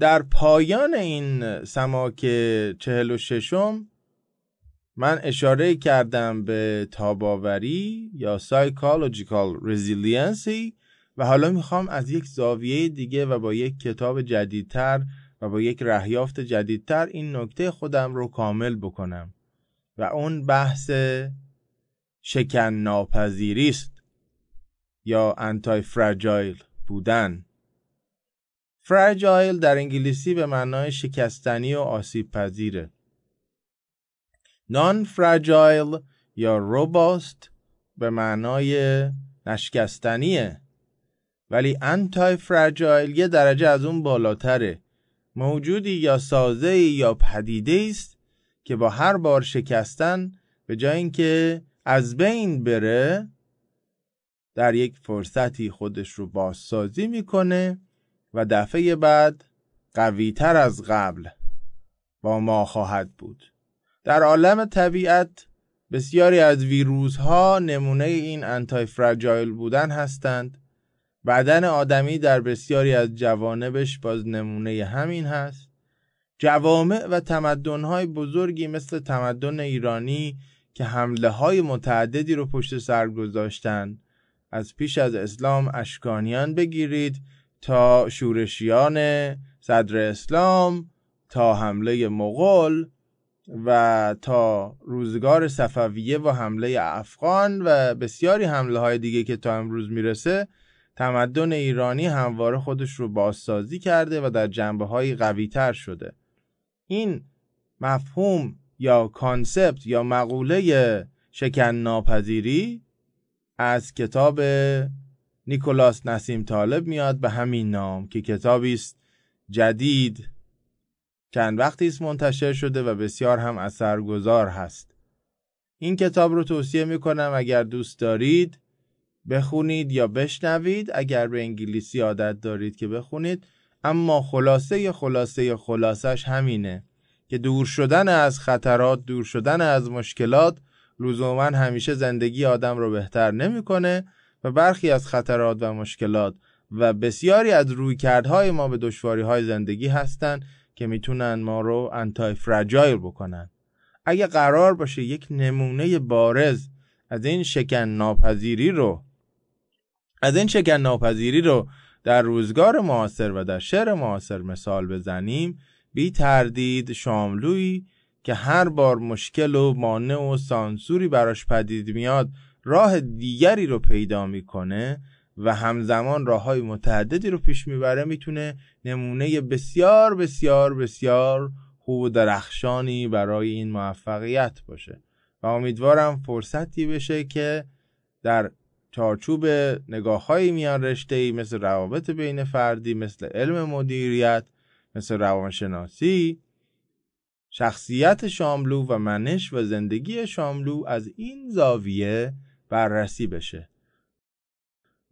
در پایان این سماک چهل و ششم من اشاره کردم به تاب‌آوری یا psychological resiliency و حالا می‌خوام از یک زاویه دیگه و با یک کتاب جدیدتر و با یک رهیافت جدیدتر این نکته خودم رو کامل بکنم و اون بحث شکن ناپذیری است یا انتای فرجایل بودن. فرجایل در انگلیسی به معنای شکستنی و آسیب پذیره نان فراجایل یا روباست به معنای نشکستنیه. ولی انتای فراجایل یه درجه از اون بالاتره. موجودی یا سازه یا پدیده است که با هر بار شکستن به جای اینکه از بین بره در یک فرصتی خودش رو بازسازی می‌کنه و دفعه بعد قویتر از قبل با ما خواهد بود. در عالم طبیعت بسیاری از ویروس ها نمونه این انتای فرجایل بودن هستند. بدن آدمی در بسیاری از جوانبش باز نمونه همین هست. جوامع و تمدنهای بزرگی مثل تمدن ایرانی که حمله های متعددی رو پشت سر گذاشتن. از پیش از اسلام اشکانیان بگیرید تا شورشیان صدر اسلام تا حمله مغول. و تا روزگار صفویه و حمله افغان و بسیاری حمله های دیگه که تا امروز می‌رسه تمدن ایرانی همواره خودش رو بازسازی کرده و در جنبه های قوی تر شده. این مفهوم یا کانسپت یا مقوله شکن ناپذیری از کتاب نیکولاس نسیم طالب میاد به همین نام که کتابی است جدید چند وقتی است منتشر شده و بسیار هم اثرگذار هست. این کتاب رو توصیه می‌کنم اگر دوست دارید بخونید یا بشنوید. اگر به انگلیسی عادت دارید که بخونید. اما خلاصه خلاصه خلاصش همینه که دور شدن از خطرات دور شدن از مشکلات لزوما همیشه زندگی آدم رو بهتر نمی‌کنه و برخی از خطرات و مشکلات و بسیاری از رویکردهای ما به دشواری های زندگی هستند که می‌تونن ما رو انتای فرجایل بکنن. اگه قرار باشه یک نمونه بارز از این شکن ناپذیری رو از این شکن ناپذیری رو در روزگار معاصر و در شعر معاصر مثال بزنیم بی تردید شاملوی که هر بار مشکل و مانع و سانسوری براش پدید میاد راه دیگری رو پیدا می‌کنه و همزمان راه های متعددی رو پیش می‌بره می‌تونه نمونه بسیار بسیار بسیار خوب و درخشانی برای این موفقیت باشه. و امیدوارم فرصتی بشه که در چارچوب نگاه های میان رشته ای مثل روابط بین فردی مثل علم مدیریت مثل روانشناسی شخصیت شاملو و منش و زندگی شاملو از این زاویه بررسی بشه.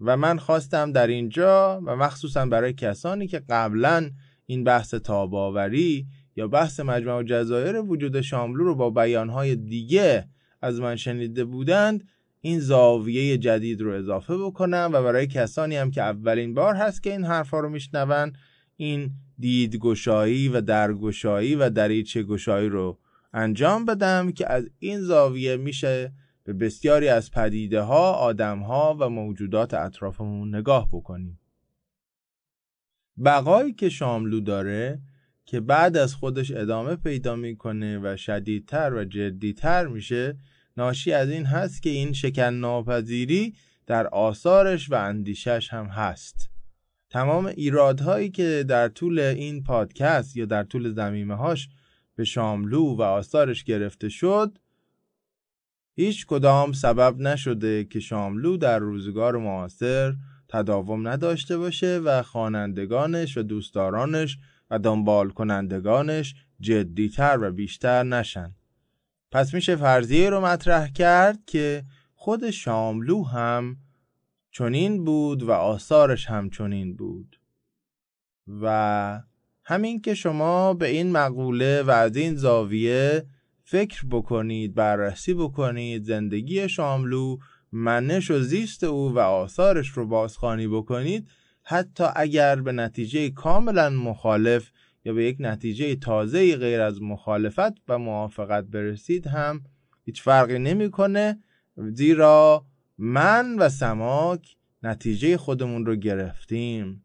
و من خواستم در اینجا و مخصوصا برای کسانی که قبلا این بحث تاباوری یا بحث مجموع جزایر وجود شاملو رو با بیانهای دیگه از من شنیده بودند این زاویه جدید رو اضافه بکنم و برای کسانی هم که اولین بار هست که این حرفا رو میشنون این دیدگشایی و درگشایی و دریچه گشایی رو انجام بدم که از این زاویه میشه به بسیاری از پدیده ها، آدم ها و موجودات اطرافمون نگاه بکنیم. بقایی که شاملو داره که بعد از خودش ادامه پیدا می‌کنه و شدیدتر و جدیتر میشه ناشی از این هست که این شکن ناپذیری در آثارش و اندیشش هم هست. تمام ایرادهایی که در طول این پادکست یا در طول زمیمه هاش به شاملو و آثارش گرفته شد هیچ کدام سبب نشده که شاملو در روزگار معاصر تداوم نداشته باشه و خوانندگانش و دوستدارانش و دنبال کنندگانش جدیتر و بیشتر نشن. پس میشه فرضیه رو مطرح کرد که خود شاملو هم چنین بود و آثارش هم چنین بود. و همین که شما به این مقوله و از این زاویه فکر بکنید بررسی بکنید زندگی شاملو منش و زیست او و آثارش رو بازخوانی بکنید. حتی اگر به نتیجه کاملا مخالف یا به یک نتیجه تازه غیر از مخالفت و موافقت برسید هم هیچ فرقی نمی‌کنه. زیرا من و سماک نتیجه خودمون رو گرفتیم.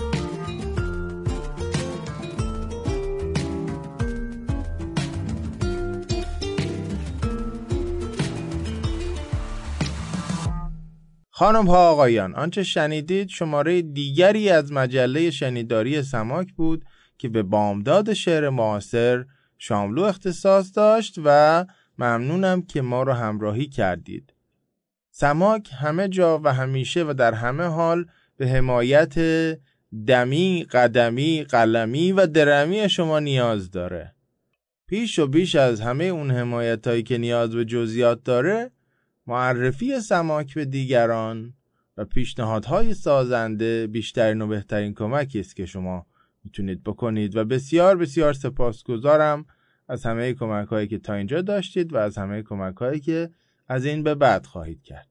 خانم ها آقایان آنچه شنیدید شماره دیگری از مجله شنیداری سماک بود که به بامداد شعر معاصر شاملو اختصاص داشت و ممنونم که ما رو همراهی کردید. سماک همه جا و همیشه و در همه حال به حمایت دمی، قدمی، قلمی و درمی شما نیاز داره. پیش و بیش از همه اون حمایت هایی که نیاز به جزئیات داره معرفی سماک به دیگران و پیشنهادهای سازنده بیشترین و بهترین کمکی است که شما می‌تونید بکنید و بسیار بسیار سپاسگزارم از همه کمک هایی که تا اینجا داشتید و از همه کمک هایی که از این به بعد خواهید کرد.